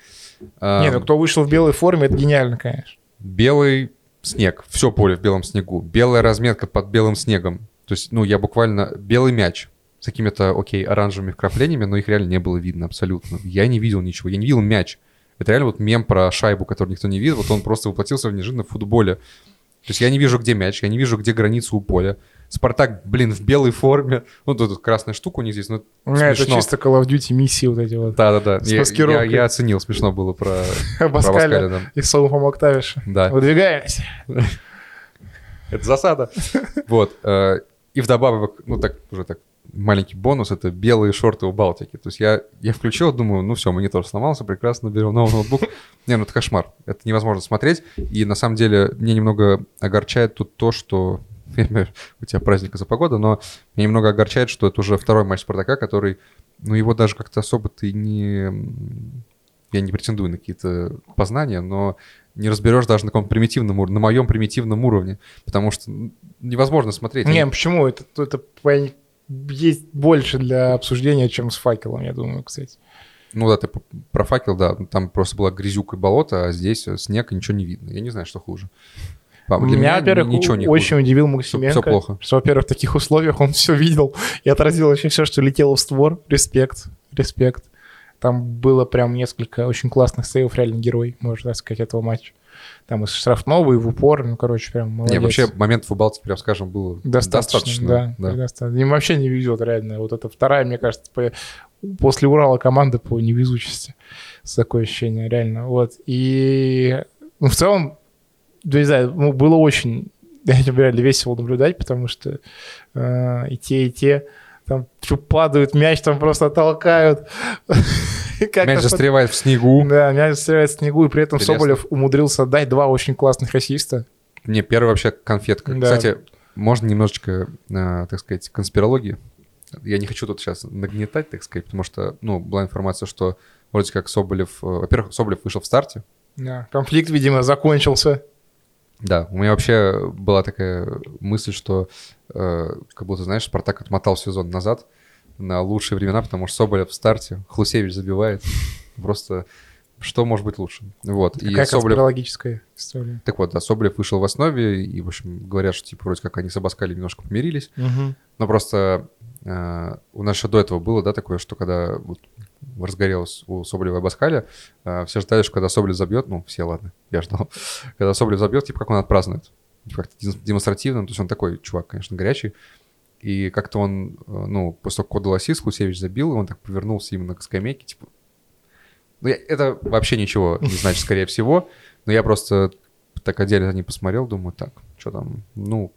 Не, ну кто вышел в белой форме, это гениально, конечно. Белый снег, все поле в белом снегу. Белая разметка под белым снегом. То есть, ну, я буквально... Белый мяч с какими-то, окей, оранжевыми вкраплениями, но их реально не было видно абсолютно. Я не видел ничего, я не видел мяч. Это реально вот мем про шайбу, который никто не видит. Вот он просто воплотился в неожиданно в футболе. То есть я не вижу, где мяч, я не вижу, где граница у поля. Спартак, блин, в белой форме. Ну, тут, тут красная штука у них здесь, ну, У меня это смешно. чисто Call of Duty миссии вот эти вот. Да-да-да. Я, я- я оценил, смешно было про, Абаскаля да. и Соломом Октавиша. Да. Выдвигаемся. Это засада. Вот. э, И вдобавок, ну так, уже так, маленький бонус, это белые шорты у Балтики. То есть я, я включил, думаю, ну все, монитор сломался, прекрасно, берем новый ноутбук. Не, ну это кошмар. Это невозможно смотреть. И на самом деле мне немного огорчает тут то, что... У тебя праздник из-за погоды, но меня немного огорчает, что это уже второй матч Спартака, который, ну его даже как-то особо ты не... Я не претендую на какие-то познания, но не разберешь даже на каком примитивном уровне, на моем примитивном уровне, потому что невозможно смотреть. Не, почему? Это, это есть больше для обсуждения, чем с факелом, я думаю, кстати. Ну да, ты про факел, да, там просто была грязюка и болото, а здесь э, снег, и ничего не видно. Я не знаю, что хуже. Для меня, во-первых, ничего не очень хуже. удивил Максименко. всё плохо. Что, во-первых, в таких условиях он все видел и отразил вообще все, что летело в створ. Респект, респект. Там было прям несколько очень классных сейвов, реально герой, можно так сказать, этого матча. Там из штрафного и в упор, ну, короче, прям молодец. Не, вообще моментов у Балтики, прям скажем, было Достаточно, достаточно. да. да. достаточно. Им вообще не везет, реально. Вот это вторая, мне кажется, по- после Урала команда по невезучести. Такое ощущение, реально. Вот. И ну, в целом, да, не знаю, ну, было очень реально весело наблюдать, потому что э, и те, и те там чё, падают, мяч там просто толкают. Мяч застревает в снегу. Да, мяч застревает в снегу, и при этом Интересно. Соболев умудрился дать два очень классных ассиста. Не, первый вообще конфетка. Да. Кстати, можно немножечко, э, так сказать, конспирологии. Я не хочу тут сейчас нагнетать, так сказать, потому что, ну, была информация, что вроде как Соболев... э, Во-первых, Соболев вышел в старте, Да. Конфликт, видимо, закончился. Да, у меня вообще была такая мысль, что э, как будто, знаешь, Спартак отмотал сезон назад на лучшие времена, потому что Соболев в старте, Хлусевич забивает. Просто что может быть лучше? Вот. И Какая Соболев... конспирологическая история. Так вот, да, Соболев вышел в основе, и, в общем, говорят, что, типа, вроде как они с Абаскали немножко помирились. Но просто э, у нас еще до этого было, да, такое, что когда вот разгорелось у Соболева и Абаскаля, э, все ждали, что когда Соболев забьет, ну, все, ладно, я ждал, когда Соболев забьет, типа, как он отпразднует. Как-то дем- демонстративно, то есть он такой чувак, конечно, горячий. И как-то он, э, ну, после того, как отдал ассист, Хусевич забил, и он так повернулся именно к скамейке, типа... Ну, я- это вообще ничего не значит, скорее всего, но я просто так отдельно ним посмотрел, думаю, так, что там, ну,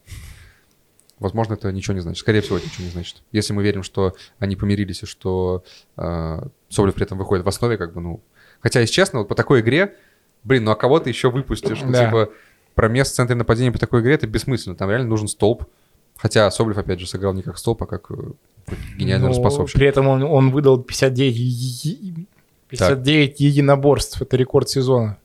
возможно, это ничего не значит. Скорее всего, это ничего не значит. Если мы верим, что они помирились, и что э, Соболев при этом выходит в основе, как бы, ну... Хотя, если честно, вот по такой игре, блин, ну а кого ты еще выпустишь? Ну, Да. типа, про место в центре нападения по такой игре это бессмысленно. Там реально нужен столб. Хотя Соболев, опять же, сыграл не как столб, а как э, гениальный Ну, распасовщик. При этом он, он выдал 59, е- е- 59 единоборств. Это рекорд сезона.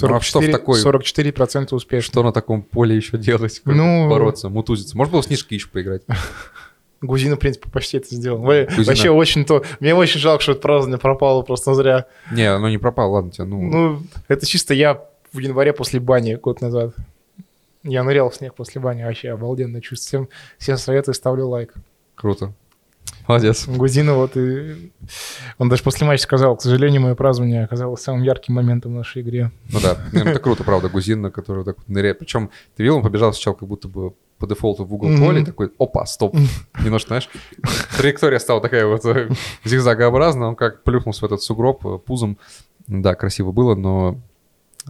Ну, а что в 44, такой- 44% успешно. Что на таком поле еще делать? Ну- бороться, мутузиться? Можно было с Нишкой еще поиграть? Гузина, в принципе, почти это сделал. Гузина. Вообще очень то... Мне очень жалко, что это празднование пропало просто зря. Не, оно не пропало, ладно тебе, ну... Ну, это чисто я в январе после бани год назад. Я нырял в снег после бани. Вообще обалденно чувство. Всем, всем советую, ставлю лайк. Круто. Молодец. Гузина вот и... Он даже после матча сказал, к сожалению, мое празднование оказалось самым ярким моментом в нашей игре. Ну да, ну это круто, правда, Гузин, который так ныряет. Причем, ты видел, он побежал сначала как будто бы по дефолту в угол Мгм. поля, такой, опа, стоп. Немножко, знаешь, траектория стала такая вот зигзагообразная, он как плюхнулся в этот сугроб э, пузом. Да, красиво было, но...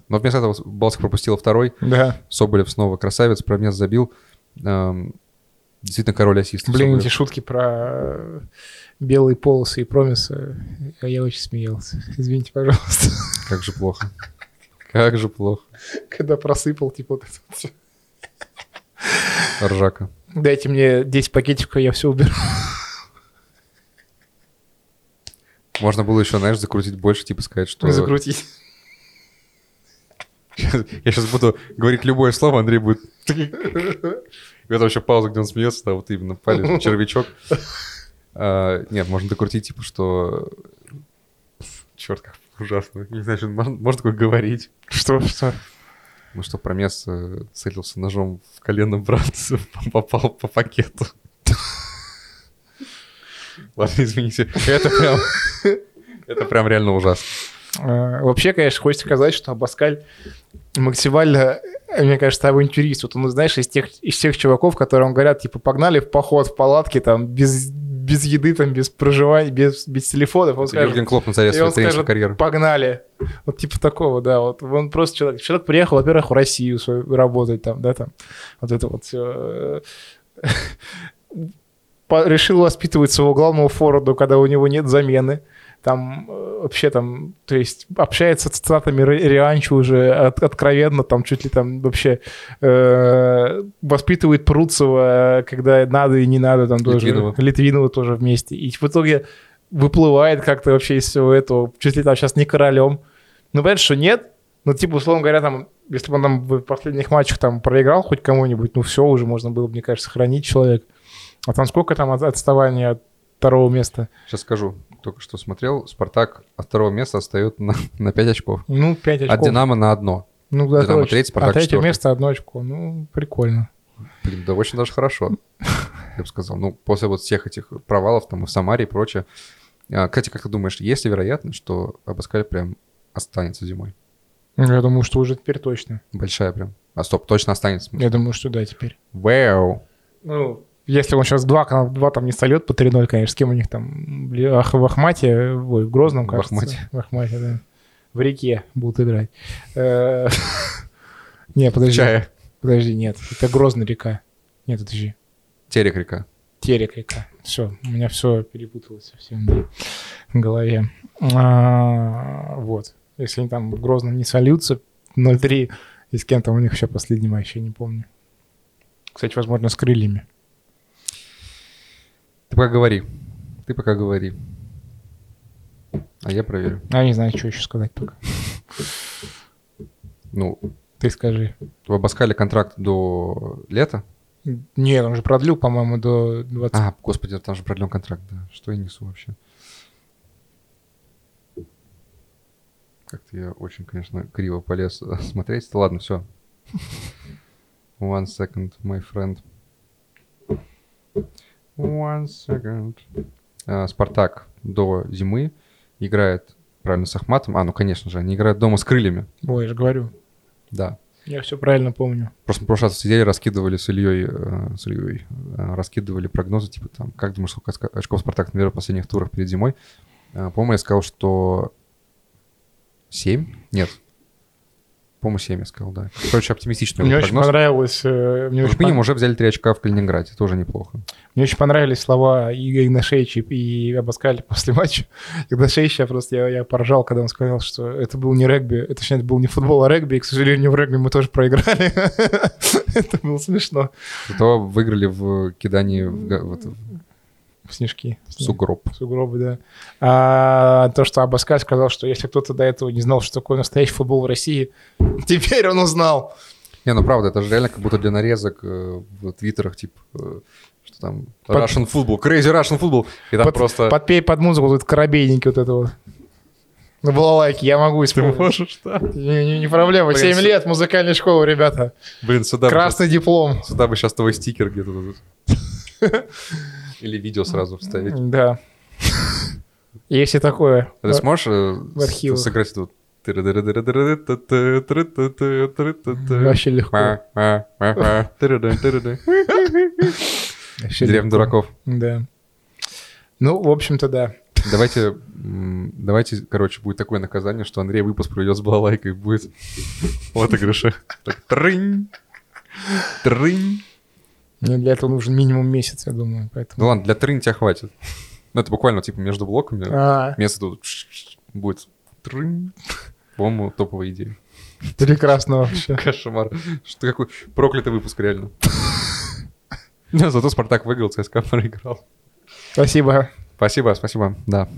Но вместо этого Балтик пропустила второй. Да. Соболев снова красавец, промес забил. Действительно король ассистов. Блин, эти шутки про э, белые полосы и промисы, а я очень смеялся. Извините, пожалуйста. Как же плохо. Как же плохо. Когда просыпал, типа вот это всё. Ржака. Дайте мне 10 пакетиков, я все уберу. Можно было еще, знаешь, закрутить больше, типа сказать, что... Закрутить. Я сейчас буду говорить любое слово, Андрей будет... Это вообще пауза, где он смеется, да, вот именно палец, червячок. А, Нет, можно докрутить, типа, что... Черт, как ужасно. Не знаю, что можно, можно такое говорить. Что, что? Ну что, промес э, целился ножом в колено братца, попал по пакету. Ладно, извините. Это прям... Это прям реально ужасно. А, Вообще, конечно, хочется сказать, что Абаскаль максимально, мне кажется, авантюрист. Вот он, знаешь, из тех, из тех чуваков, которым говорят, типа, погнали в поход в палатке, там, без, без еды, там, без проживания, без, без телефонов. Он Это скажет, Юрген Клоп на заре своей он тренерской карьеры. погнали. Вот типа такого, да. Вот он просто человек. Человек приехал, во-первых, в Россию свою работать там, да, там. Вот это вот все. Решил воспитывать своего главного форварда, когда у него нет замены. Там э, вообще там, то есть общается с цитатами Ри- Рианчо уже от- откровенно, там чуть ли там вообще э, воспитывает Пруцева, когда надо и не надо, там тоже. Литвинова. Литвинова тоже вместе. И в итоге выплывает как-то вообще из всего этого, чуть ли там сейчас не королем. Ну, понятно, что нет, ну, типа, условно говоря, там, если бы он там в последних матчах там проиграл хоть кому-нибудь, ну, все, уже можно было, мне кажется, сохранить человек. А там сколько там от- отставания от второго места? Сейчас скажу. Только что смотрел. Спартак от второго места отстает на, на 5 очков. Ну, 5 очков. От Динамо на одно. Ну, да, Динамо точно. третий, Спартак а третье место одно очко. Ну, прикольно. Блин, да очень даже хорошо, я бы сказал. Ну, после вот всех этих провалов там и в Самаре и прочее. А, Кстати, как ты думаешь, есть ли вероятность, что Абаскаль прям останется зимой? Я думаю, что уже теперь точно. Большая прям. А стоп, точно останется. Я думаю, что да, теперь. Вау. Ну, если он сейчас два, два там не сольет по 3-0, конечно, с кем у них там? Ах, в Ахмате, ой, в Грозном, В кажется. Ахмате. В Ахмате, да. В реке будут играть. Э, Не, подожди. Чая. Подожди, нет. Это Грозная река. Нет, подожди. Терек река. Терек река. Все, у меня все перепуталось совсем в голове. А, Вот. Если они там в Грозном не сольются, 0-3, и с кем там у них еще последний матч, я не помню. Кстати, возможно, с крыльями. Ты пока говори. Ты пока говори. А я проверю. А я не знаю, что еще сказать пока. Ну, Ты скажи. в Абаскале контракт до лета. Нет, он же продлил, по-моему, до 20... А, господи, там же продлен контракт, да. Что я несу вообще? Как-то я очень, конечно, криво полез э, смотреть. Ладно, все. One second, my friend. One second. А, Спартак до зимы играет, правильно, с Ахматом. А, ну, конечно же, они играют дома с крыльями. Ой, я же говорю. Да. Я все правильно помню. Просто в прошлый раз сидели, раскидывали с Ильей, э, с Ильей э, раскидывали прогнозы, типа там, как думаешь, сколько очков Спартак наберет в последних турах перед зимой? Э, по-моему, я сказал, что 7? Нет. По-моему, 7 я сказал, да. Короче, оптимистичный Мне очень понравилось... э, Мне очень, Как минимум, пон- уже взяли 3 очка в Калининграде, тоже неплохо. мне очень понравились слова Игоря Игнашевича и Абаскаля после матча. Игнашевич, я просто я, я поржал, когда он сказал, что это был не регби, это, точнее, это был не футбол, а регби, и, к сожалению, в регби мы тоже проиграли. Это было смешно. Зато выиграли в кидании в, га- вот в Снежки. сугроб. Сугробы, да. А то, что Абаскаль сказал, что если кто-то до этого не знал, что такое настоящий футбол в России, теперь он узнал. Не, ну правда, это же реально как будто для нарезок э, в твиттерах, типа, э, что там Под- Russian football, crazy Russian football, и там Под- просто... Подпей под музыку тут коробейники вот этого. На балалайке я могу использовать. да? Не, не- не проблема. Блин, 7 с- лет музыкальной школы, ребята. Блин, сюда бы, Красный диплом. щас- сюда бы сейчас твой стикер где-то тут. Или видео сразу вставить. Да. Есть и такое. А Ты сможешь э, с- архивах. сыграть тут? Вообще легко. Легко. дураков. Да. Ну, в общем-то, да. Давайте, давайте, короче, будет такое наказание, что Андрей выпуск проведет с балалайкой, будет в отыгрыше. Трынь, трынь. Мне для этого нужен минимум месяц, я думаю. Ну Поэтому... ладно, для трынь тебя хватит. Ну это буквально типа между блоками. А, Место тут будет трынь. По-моему, топовая идея. прекрасно вообще. Кошмар. Что какой проклятый выпуск, реально. Да, зато Спартак выиграл, ЦСКА проиграл. Спасибо. Спасибо, спасибо. Да.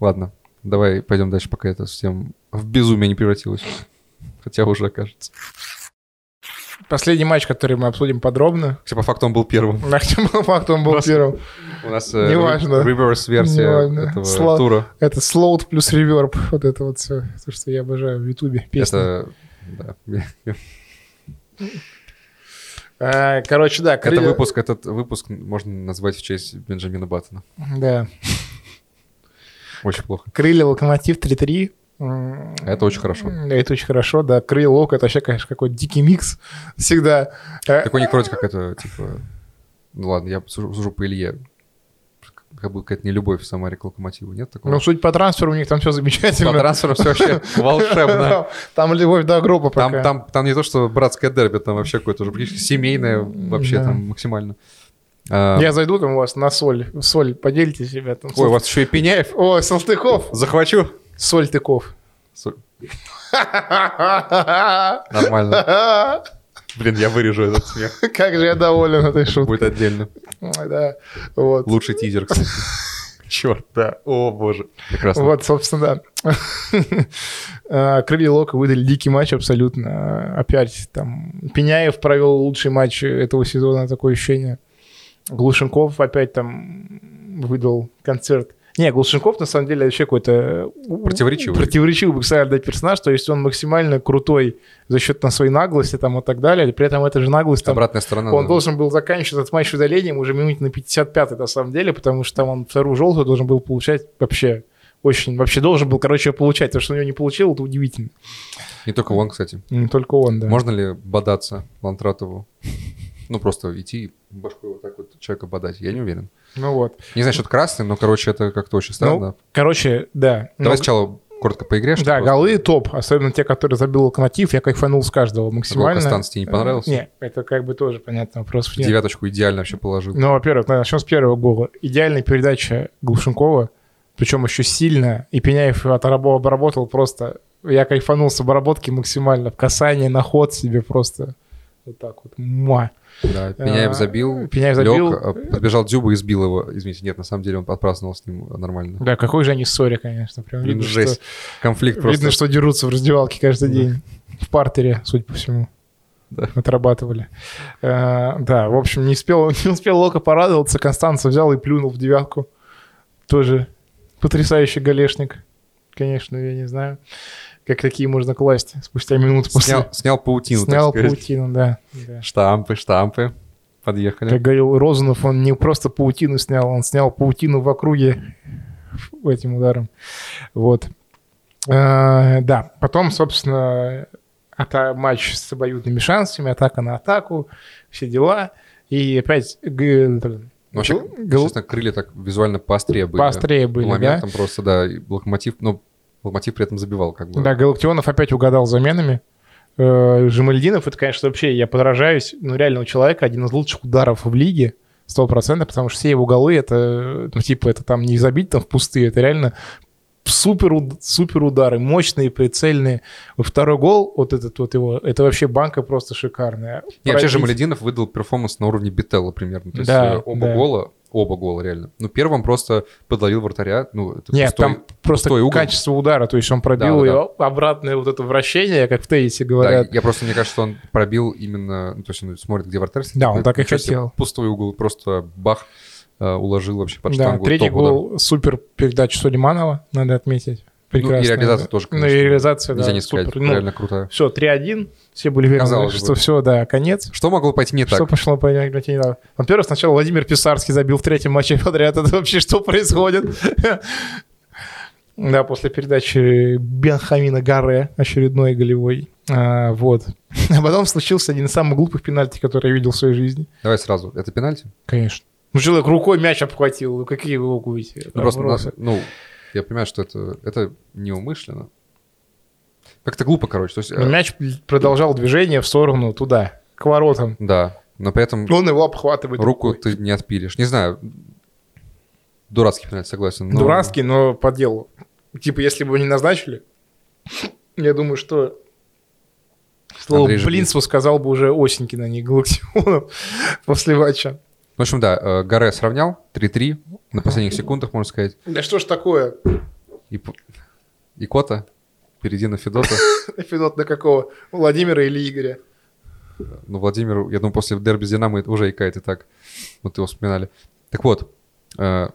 Ладно, давай пойдем дальше, пока это совсем в безумие не превратилось. Хотя уже кажется. Последний матч, который мы обсудим подробно. Хотя по факту он был первым. На по факту он был первым. У нас э, Неважно. реверс-версия Неважно. этого Сла- тура. Это слоут плюс реверб. Вот это вот все. То, что я обожаю в Ютубе. Песня. Это... Да. А, Короче, да. Это выпуск, этот выпуск можно назвать в честь Бенджамина Баттона. Да. Очень плохо. Крылья Локомотив 3-3. Это очень хорошо. Это очень хорошо, да. Крылья Лок это вообще, конечно, какой-то дикий микс всегда. Э, Так у них вроде как это, типа... Ну ладно, я сужу, по Илье. Как будто какая-то нелюбовь в Самаре к Локомотиву. Нет такого? Ну, суть по трансферу, у них там все замечательно. по трансферу все вообще волшебно. Там любовь до гроба пока. там, там не то, что братское дерби, там вообще какое-то уже практически семейное вообще там максимально. А, Я зайду там у вас на соль. Соль поделитесь, ребята. Ой, у вас еще и Пеняев. Ой, Салтыков. Захвачу. Соль тыков. Соль. Нормально. Блин, я вырежу этот смех. Как же я доволен этой шуткой. Будет отдельно. Да, вот. Лучший тизер, кстати. Черт, да. О, боже. Прекрасно. Вот, собственно, да. А, Крылья Лока выдали дикий матч абсолютно. Опять там Пеняев провел лучший матч этого сезона, такое ощущение. Глушенков опять там выдал концерт. Не, Глушенков на самом деле вообще какой-то у- Противоречивый. противоречивый буксально персонаж, то есть он максимально крутой за счет на своей наглости там и так далее, при этом эта же наглость там Обратная сторона. он да. должен был заканчивать этот матч удалением уже минуте на 55 на самом деле, потому что там он вторую желтую должен был получать вообще очень, вообще должен был, короче, получать. То, что он ее не получил, это удивительно. Не только он, кстати. Не только он, да. Можно ли бодаться Лантратову? Ну, просто идти и башкой вот так вот человека бодать. Я не уверен. Ну вот. Не знаю, что это красный, но, короче, это как-то очень странно. Ну, короче, да. Давай Ну, сначала коротко по игре. Да, просто- голы топ, особенно те, которые забил Локомотив, я кайфанул с каждого максимально. Констанс тебе не понравился? Э, Не, это как бы тоже понятно, вопросов нет. Девяточку идеально вообще положил. Ну, во-первых, начнем с первого гола. Идеальная передача Глушенкова, причем еще сильно, и Пеняев обработал просто... Я кайфанул с обработки максимально, в касание, на ход себе просто вот так вот. Муа. Да, Пеняев А, забил, Пеняев лег, забил. а, подбежал Дзюба и сбил его. Извините, нет, на самом деле он отпраздновал с ним нормально. Да, какой же они ссоре, конечно. Прям видно, жесть. что, Конфликт просто. видно, что дерутся в раздевалке каждый день. В партере, судя по всему. Да. Отрабатывали. Э, да, в общем, не успел, не успел Лока порадоваться. Констанца взял и плюнул в девятку. Тоже потрясающий галешник. Конечно, я не знаю, как такие можно класть спустя минут после. Снял, снял паутину, так Снял сказать. паутину, да. да. Штампы, штампы. Подъехали. Как говорил Розанов, он не просто паутину снял, он снял паутину в округе этим ударом. Вот. Э, да, потом, собственно, ата- матч с обоюдными шансами, атака на атаку, все дела. И опять Ну, вообще, честно, крылья так визуально поострее были. поострее По были, да? моментам просто, да, локомотив, ну, локомотив при этом забивал, как бы. Да, Галактионов опять угадал заменами. Э, Жемальдинов, это, конечно, вообще, я подражаюсь, ну, реально у человека один из лучших ударов в лиге, сто процентов, потому что все его голы, это, ну, типа, это там не забить там в пустые, это реально супер, супер удары, мощные, прицельные. Второй гол, вот этот вот его, это вообще банка просто шикарная. Не, вообще же Пробить- Малединов выдал перформанс на уровне Бителла примерно. То есть Да, э, оба да. гола, оба гола реально. Ну, первым просто подловил вратаря. Ну, это Нет, пустой- там просто угол. качество удара, то есть он пробил Да, да, его обратное вот это вращение, как в теннисе Да, говорят. я просто, мне кажется, что он пробил именно... Ну, то есть он смотрит, где вратарь. Да, он так и хотел. Пустой угол, просто бах, э, уложил вообще под Да, штангу. третий Топ удар. гол супер передача Сулейманова, надо отметить. Прекрасно. Ну, и реализация тоже, Ну, конечно. и реализация, Нельзя да, не сказать, супер. Ну, реально крутая. все, 3-1, все были уверены, Казалось что бы. все, да, конец. Что могло пойти не так? Что пошло по не надо. Во-первых, сначала Владимир Писарский забил в третьем матче подряд. Это вообще что происходит? Да, после передачи Бенхамина Гарре, очередной голевой. А, вот. А потом случился один из самых глупых пенальти, который я видел в своей жизни. Давай сразу. Это пенальти? Конечно. Ну, человек рукой мяч обхватил. Ну, какие вы будете? Ну, просто, нас- ну, я понимаю, что это, это неумышленно. Как-то глупо, короче. То есть, Но э, мяч продолжал движение в сторону туда, к воротам. да, но при этом Он его обхватывает. руку рукой. ты не отпилишь. Не знаю. Дурацкий пенальти, согласен. но- Дурацкий, но по делу. Типа, если бы не назначили, я думаю, что слово. Блинцеву сказал бы уже Осенькин, а не Галактионов после матча. В общем, да, э, Гаре сравнял 3-3 на последних секундах, можно сказать. Да что ж такое? И, и Кота впереди на Федота. Федот на какого? Владимира или Игоря? Ну, Владимир, я думаю, после дерби с Динамо уже икает и так. Вот его вспоминали. Так вот, э,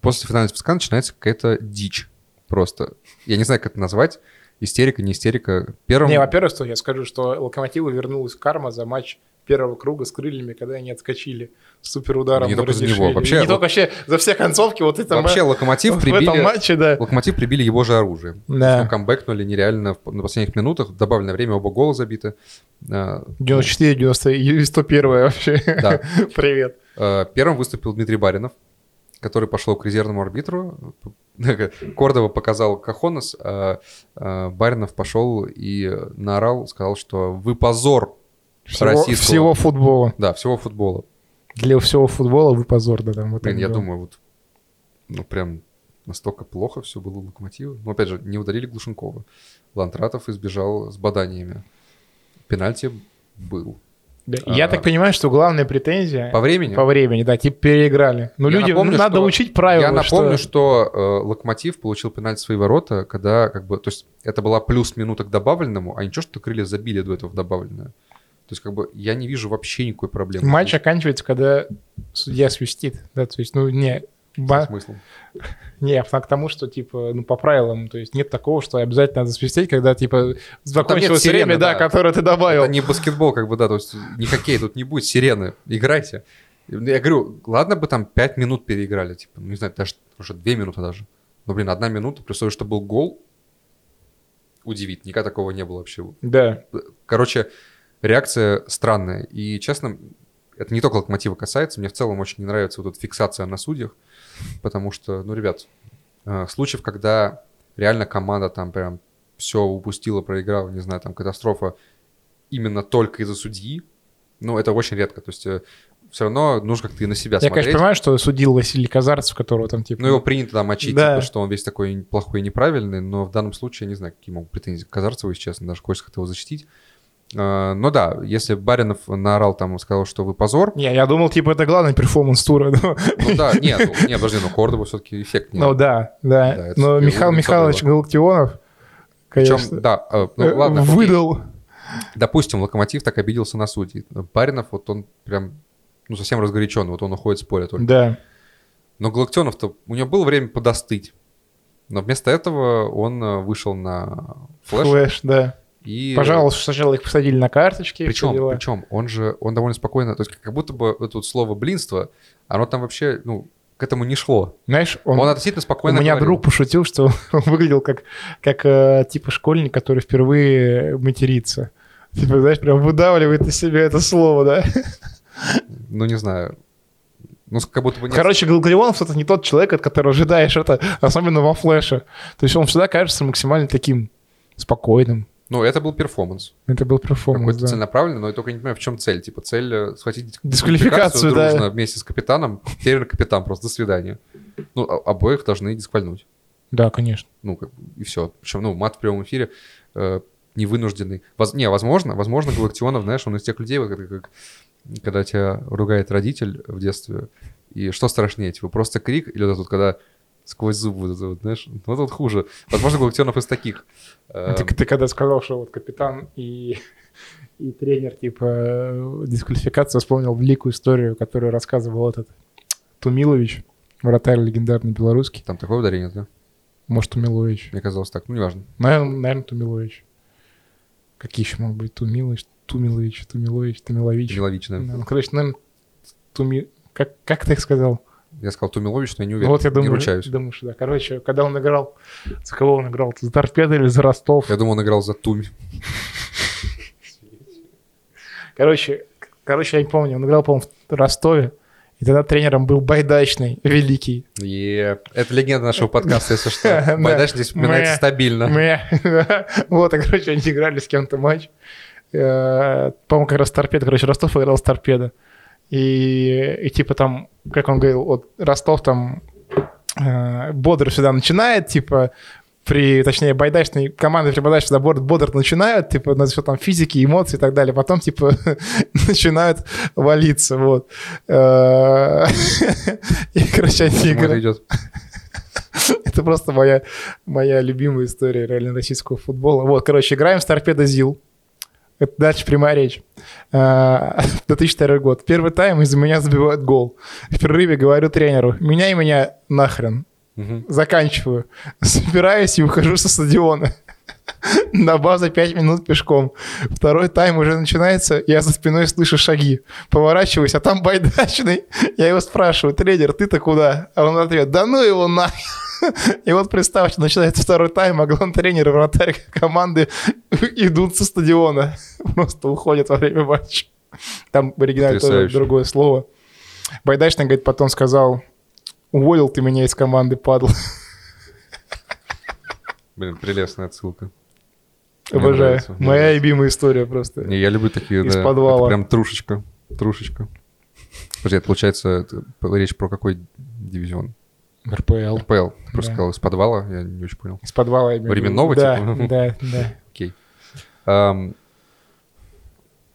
после финального списка начинается какая-то дичь просто. Я не знаю, как это назвать. Истерика, не истерика. Первым... Не, во-первых, что я скажу, что Локомотиву вернулась карма за матч первого круга с крыльями, когда они отскочили супер ударом. Не только за него, вообще- Не только вообще за все концовки, вот это Вообще Локомотив в прибили... этом матче, да. Локомотив прибили его же оружием. Да. Ну, камбэкнули нереально в- на последних минутах. В добавленное время оба гола забиты. Э, 94, 90 и 101 вообще. Да. Привет. Э, Первым выступил Дмитрий Баринов, который пошел к резервному арбитру. Кордова показал Кахонос, а э, Баринов пошел и наорал, сказал, что вы позор Всего, российского- всего футбола. Да, всего футбола. Для всего футбола вы позор, да, там вот Блин, я было. думаю, вот ну прям настолько плохо все было у Локомотива. Но опять же, не удалили Глушенкова. Лантратов избежал с баданиями. Пенальти был. Да, Я А. так понимаю, что главная претензия По времени? по времени, да, типа переиграли. Ну, Я люди, напомню, надо что- учить правила. Я напомню, что, э, Локомотив получил пенальти в свои ворота, когда как бы, то есть это была плюс минута к добавленному, а ничего, что крылья забили до этого в добавленное. То есть как бы я не вижу вообще никакой проблемы. матч оканчивается, когда судья свистит. Да, то есть, ну, не, ба- смыслом. не, а к тому, что, типа, ну, по правилам, то есть нет такого, что обязательно надо свистеть, когда, типа, закончилось сирены, время, да, да. которое ты добавил. Это не баскетбол, как бы, да, то есть не хоккей, тут не будет сирены, играйте. Я говорю, ладно бы там 5 минут переиграли, типа, ну, не знаю, даже уже 2 минуты даже. Но, блин, одна минута, при условии, что был гол, удивит, никогда такого не было вообще. Да, Короче, реакция странная. И, честно, это не только локомотива касается. Мне в целом очень не нравится вот эта фиксация на судьях. Потому что, ну, ребят, э, случаев, когда реально команда там прям все упустила, проиграла, не знаю, там катастрофа именно только из-за судьи, ну, это очень редко. То есть все равно нужно как-то и на себя я, смотреть. конечно, понимаю, что судил Василий Казарцев, которого там, типа... Ну, его принято там мочить, Да. типа, что он весь такой плохой и неправильный, но в данном случае я не знаю, какие могут претензии к Казарцеву, если честно, даже хочется как-то его защитить. А, Но да, если Баринов наорал там, сказал, что вы позор, Не, я думал, типа, это главный перформанс тура. ну, ну да, нет, ну, не, подожди, но Кордова все-таки эффект Ну да, да. Да, Но Михаил Михайлович было. Галактионов, Причем, конечно, да, э, э, ну ладно, окей. выдал. допустим, Локомотив так обиделся на судей. Баринов, вот он прям, ну, совсем разгорячен, вот он уходит с поля только. Да. Но Галактионов-то, у него было время подостыть. Но вместо этого он э, вышел на флеш Флэш, да. И... Пожалуйста, сначала их посадили на карточки. Причем, дела. причем, он же, он довольно спокойно, то есть как будто бы это вот слово блинство, оно там вообще, ну, к этому не шло. Знаешь, Он, он, относительно у спокойно меня говорил. друг пошутил, что он выглядел как, как э, типа школьник, который впервые матерится. Типа, знаешь, прям выдавливает из себя это слово, да? Ну, не знаю. Ну, как будто бы нет. Короче, Галактионов это не тот человек, от которого ожидаешь это, особенно во флеше. То есть он всегда кажется максимально таким спокойным. Ну, это был перформанс. Это был перформанс, Какой-то да. целенаправленный, но я только не понимаю, в чем цель. Типа, цель э, схватить Дисквалификацию, да. дружно вместе с капитаном. Теперь капитан, просто до свидания. Ну, а- обоих должны дисквальнуть. Да, конечно. Ну, как и все. Причем, ну, мат в прямом эфире э, невынужденный. Воз- не, возможно, возможно, Галактионов, знаешь, он из тех людей, вот, как, как- когда тебя ругает родитель в детстве, и что страшнее, типа, просто крик, или вот это вот, когда сквозь зубы, вот вот, знаешь, ну, вот хуже. Возможно, Галактионов из таких. Ты, ты когда сказал, что вот капитан и, и тренер, типа, дисквалификация, вспомнил великую историю, которую рассказывал этот Тумилович, вратарь легендарный белорусский. Там такое ударение, да? Может, Тумилович. Мне казалось так. Ну, неважно. Наверное, наверное, Тумилович. Какие еще могут быть? Тумилович, Тумилович, Тумилович, Тумилович. Миловичная. Ну, короче, наверное, Туми... Как, как ты их сказал? Я сказал Тумилович, но я не Ну, уверен. вот я думаю, не ручаюсь. думаю, что да. Короче, когда он играл, за кого он играл? За Торпедо или за Ростов? Я думал, он играл за Туми. Короче, короче, я не помню, он играл, по-моему, в Ростове, и тогда тренером был Байдачный, великий. Е, Это легенда нашего подкаста, если что. Да. Байдаш здесь упоминается стабильно. Вот, и, короче, они играли с кем-то матч. Э, По-моему, как раз Торпедо, короче, Ростов играл с Торпедо. И, и типа там, как он говорил, вот Ростов там э, бодро всегда начинает, типа, при, точнее, байдачной команды при байдачной всегда бодро, бодро начинают, типа, на все там физики, эмоции и так далее, потом, типа, начинают валиться, вот. Э, И, короче, они играют. Это просто моя, моя любимая история реально российского футбола. Вот, короче, играем с Торпедо ЗИЛ. Это дальше прямая речь. А, 2002 год. Первый тайм из-за меня забивают гол. В перерыве говорю тренеру, меняй меня нахрен. Заканчиваю. Собираюсь и ухожу со стадиона. На базу 5 минут пешком. Второй тайм уже начинается, я за спиной слышу шаги. Поворачиваюсь, а там байдачный. Я его спрашиваю, тренер, ты-то куда? А он ответ, да ну его на. И вот представьте, начинается второй тайм, а главный тренер и вратарь команды идут со стадиона. Просто уходят во время матча. Там в оригинале тоже другое слово. Байдачный, говорит, потом сказал, уволил ты меня из команды, падл. Блин, прелестная отсылка. Обожаю. нравится, Моя нравится. любимая история просто. Не, я люблю такие, Из да. подвала. Это прям трушечка. Трушечка. Подожди, это получается это речь про какой дивизион? РПЛ. РПЛ. Просто Да. сказал из подвала, я не очень понял. Из подвала. я имею. Временного да, типа? Да, да. Окей.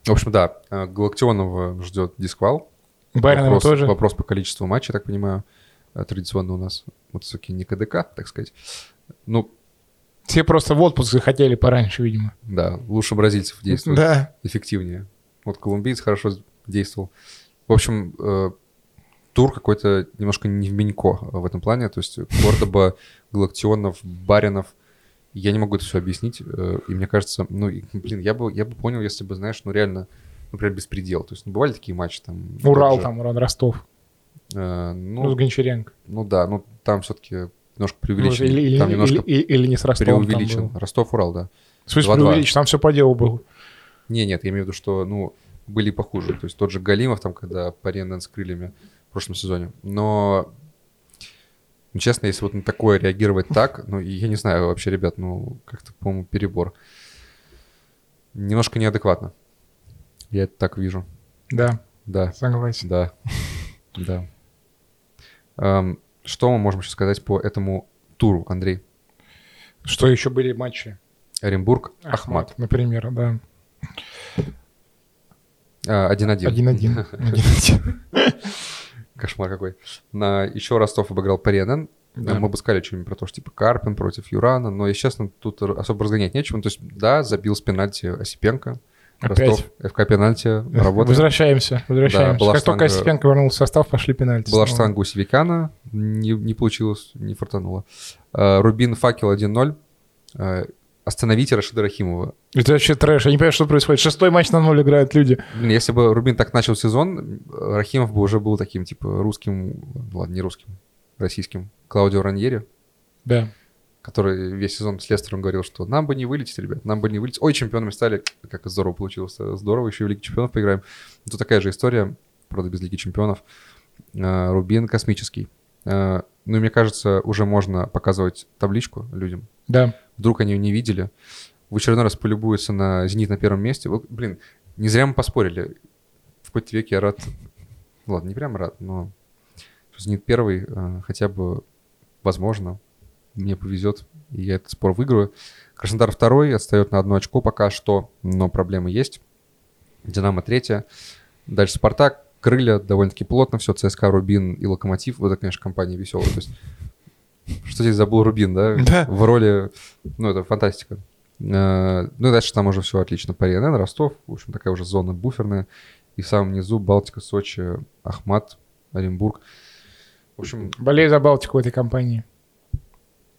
В общем, да, э, Галактионова ждет дисквал. Баринова вопрос, тоже. Вопрос по количеству матчей, так понимаю. Э, Традиционно у нас вот все-таки не КДК, так сказать. Ну, Все просто в отпуск захотели пораньше, видимо. да, лучше бразильцев действует. Да. эффективнее. Вот колумбиец хорошо действовал. В общем, э, тур какой-то немножко не в Менько в этом плане. То есть Кордоба, Галактионов, Баринов. Я не могу это все объяснить. э, И мне кажется, ну, и, блин, я бы, я бы понял, если бы, знаешь, ну реально, например, беспредел. То есть ну, бывали такие матчи там. Урал тот же, там, Урал Ростов. э, Ну, с ну, Гончаренко. ну да, ну там все-таки немножко Ну, преувеличено. или, или- там или- немножко или- или не с Ростовом преувеличен. Ростов-Урал, да. В смысле 2-2. преувеличен? Там все по делу было. Не, нет, я имею в виду, что, ну, были похуже. То есть тот же Галимов, там, когда парен с крыльями в прошлом сезоне. Но, ну, честно, если вот на такое реагировать так, ну, я не знаю вообще, ребят, ну, как-то, по-моему, перебор. Немножко неадекватно. Я это так вижу. Да, Да, согласен. да, да. Эм, что мы можем еще сказать по этому туру, Андрей? Что еще были матчи? Оренбург, Ахмат. например, да. А, 1-1. 1-1. 1-1. Кошмар какой. На еще Ростов обыграл Паренен. Да. Мы бы сказали что-нибудь про то, что типа Карпин против Юрана, но, если честно, тут особо разгонять нечего. То есть, да, забил с пенальти Осипенко. Опять. Ростов, ФК пенальти, работает. Возвращаемся, возвращаемся. была как только штанга- Осипенко вернулся в состав, пошли пенальти. Была снова. штанга у Севикана, не, не получилось, не фартануло. А, Рубин Факел 1-0. А, Остановите Рашида Рахимова. Это вообще трэш. Я не понимаю, что происходит. Шестой матч на ноль играют люди. Блин, если бы Рубин так начал сезон, Рахимов бы уже был таким, типа, русским, ладно, не русским, российским, Клаудио Раньери. Да. который весь сезон с Лестером говорил, что нам бы не вылететь, ребят, нам бы не вылететь. Ой, чемпионами стали, как здорово получилось, здорово, еще и в Лиге Чемпионов поиграем. Тут такая же история, правда, без Лиги Чемпионов. А, Рубин космический. А, Ну и мне кажется, уже можно показывать табличку людям. Да. Вдруг они ее не видели. В очередной раз полюбуются на «Зенит» на первом месте. Вот, блин, не зря мы поспорили. В какой-то веке я рад... Ладно, не прям рад, но «Зенит» первый, а, хотя бы, возможно, мне повезет, и я этот спор выиграю. Краснодар второй, отстает на одно очко пока что, но проблемы есть. Динамо третья. Дальше Спартак, Крылья, довольно-таки плотно все, ЦСКА, Рубин и Локомотив. Вот это, конечно, компания веселая. То есть, что здесь забыл Рубин, да? Да. В роли, ну, это фантастика. Э, Ну и дальше там уже все отлично. Парианен, Ростов, в общем, такая уже зона буферная. И в самом низу Балтика, Сочи, Ахмат, Оренбург. В общем, Болею за Балтику в этой компании.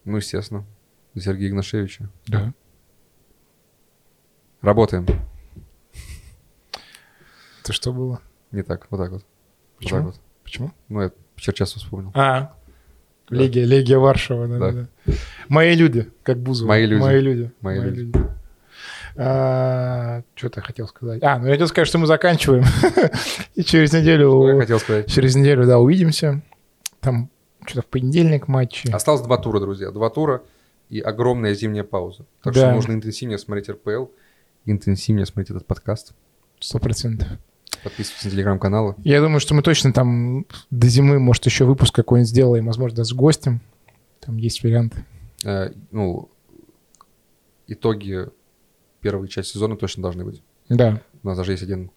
ну, естественно, за Сергея Игнашевича. Да. Работаем. Это что было? Не так, вот так вот. Вот Почему? так вот. Почему? Ну, я Черчесов вспомнил. А. Легия, Легия Варшава, да, Да. да. Мои люди, как Бузова. Мои люди. Мои люди. Мои люди. что-то я хотел сказать. А, ну я хотел сказать, что мы заканчиваем. И через Что я неделю, хотел сказать. через неделю, да, увидимся. Там что-то в понедельник матчи. Осталось два тура, друзья. Два тура и огромная зимняя пауза. Так Да. что нужно интенсивнее смотреть РПЛ, интенсивнее смотреть этот подкаст. Сто процентов. Подписывайтесь на телеграм-каналы. Я думаю, что мы точно там до зимы, может, еще выпуск какой-нибудь сделаем, возможно, с гостем. Там есть варианты. Э, ну, итоги первой части сезона точно должны быть. Да, У нас даже есть один...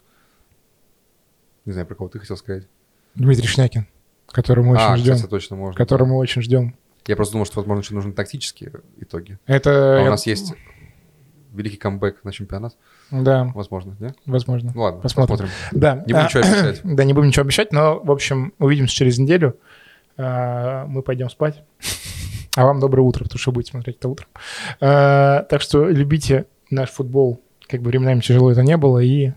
Не знаю, про кого ты хотел сказать. Дмитрий Шнякин, которого мы очень а, ждем. кстати, точно можно. Которого мы очень ждем. Я просто думал, что, возможно, еще нужны тактические итоги. Это... А у нас есть великий камбэк на чемпионат. Да, Возможно, да? возможно. Ну ладно, Посмотрим. посмотрим. Да. Не будем А, ничего обещать. Да, не будем ничего обещать, но, в общем, увидимся через неделю. А, Мы пойдем спать. А вам доброе утро, потому что будете смотреть это утром. Э, так что любите наш футбол, как бы временами тяжело это не было, и я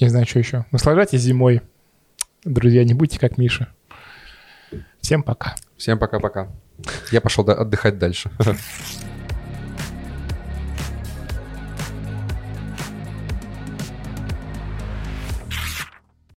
не знаю, что еще. Наслаждайтесь зимой. Друзья, не будьте как Миша. Всем пока. Всем пока-пока. Я пошел отдыхать дальше.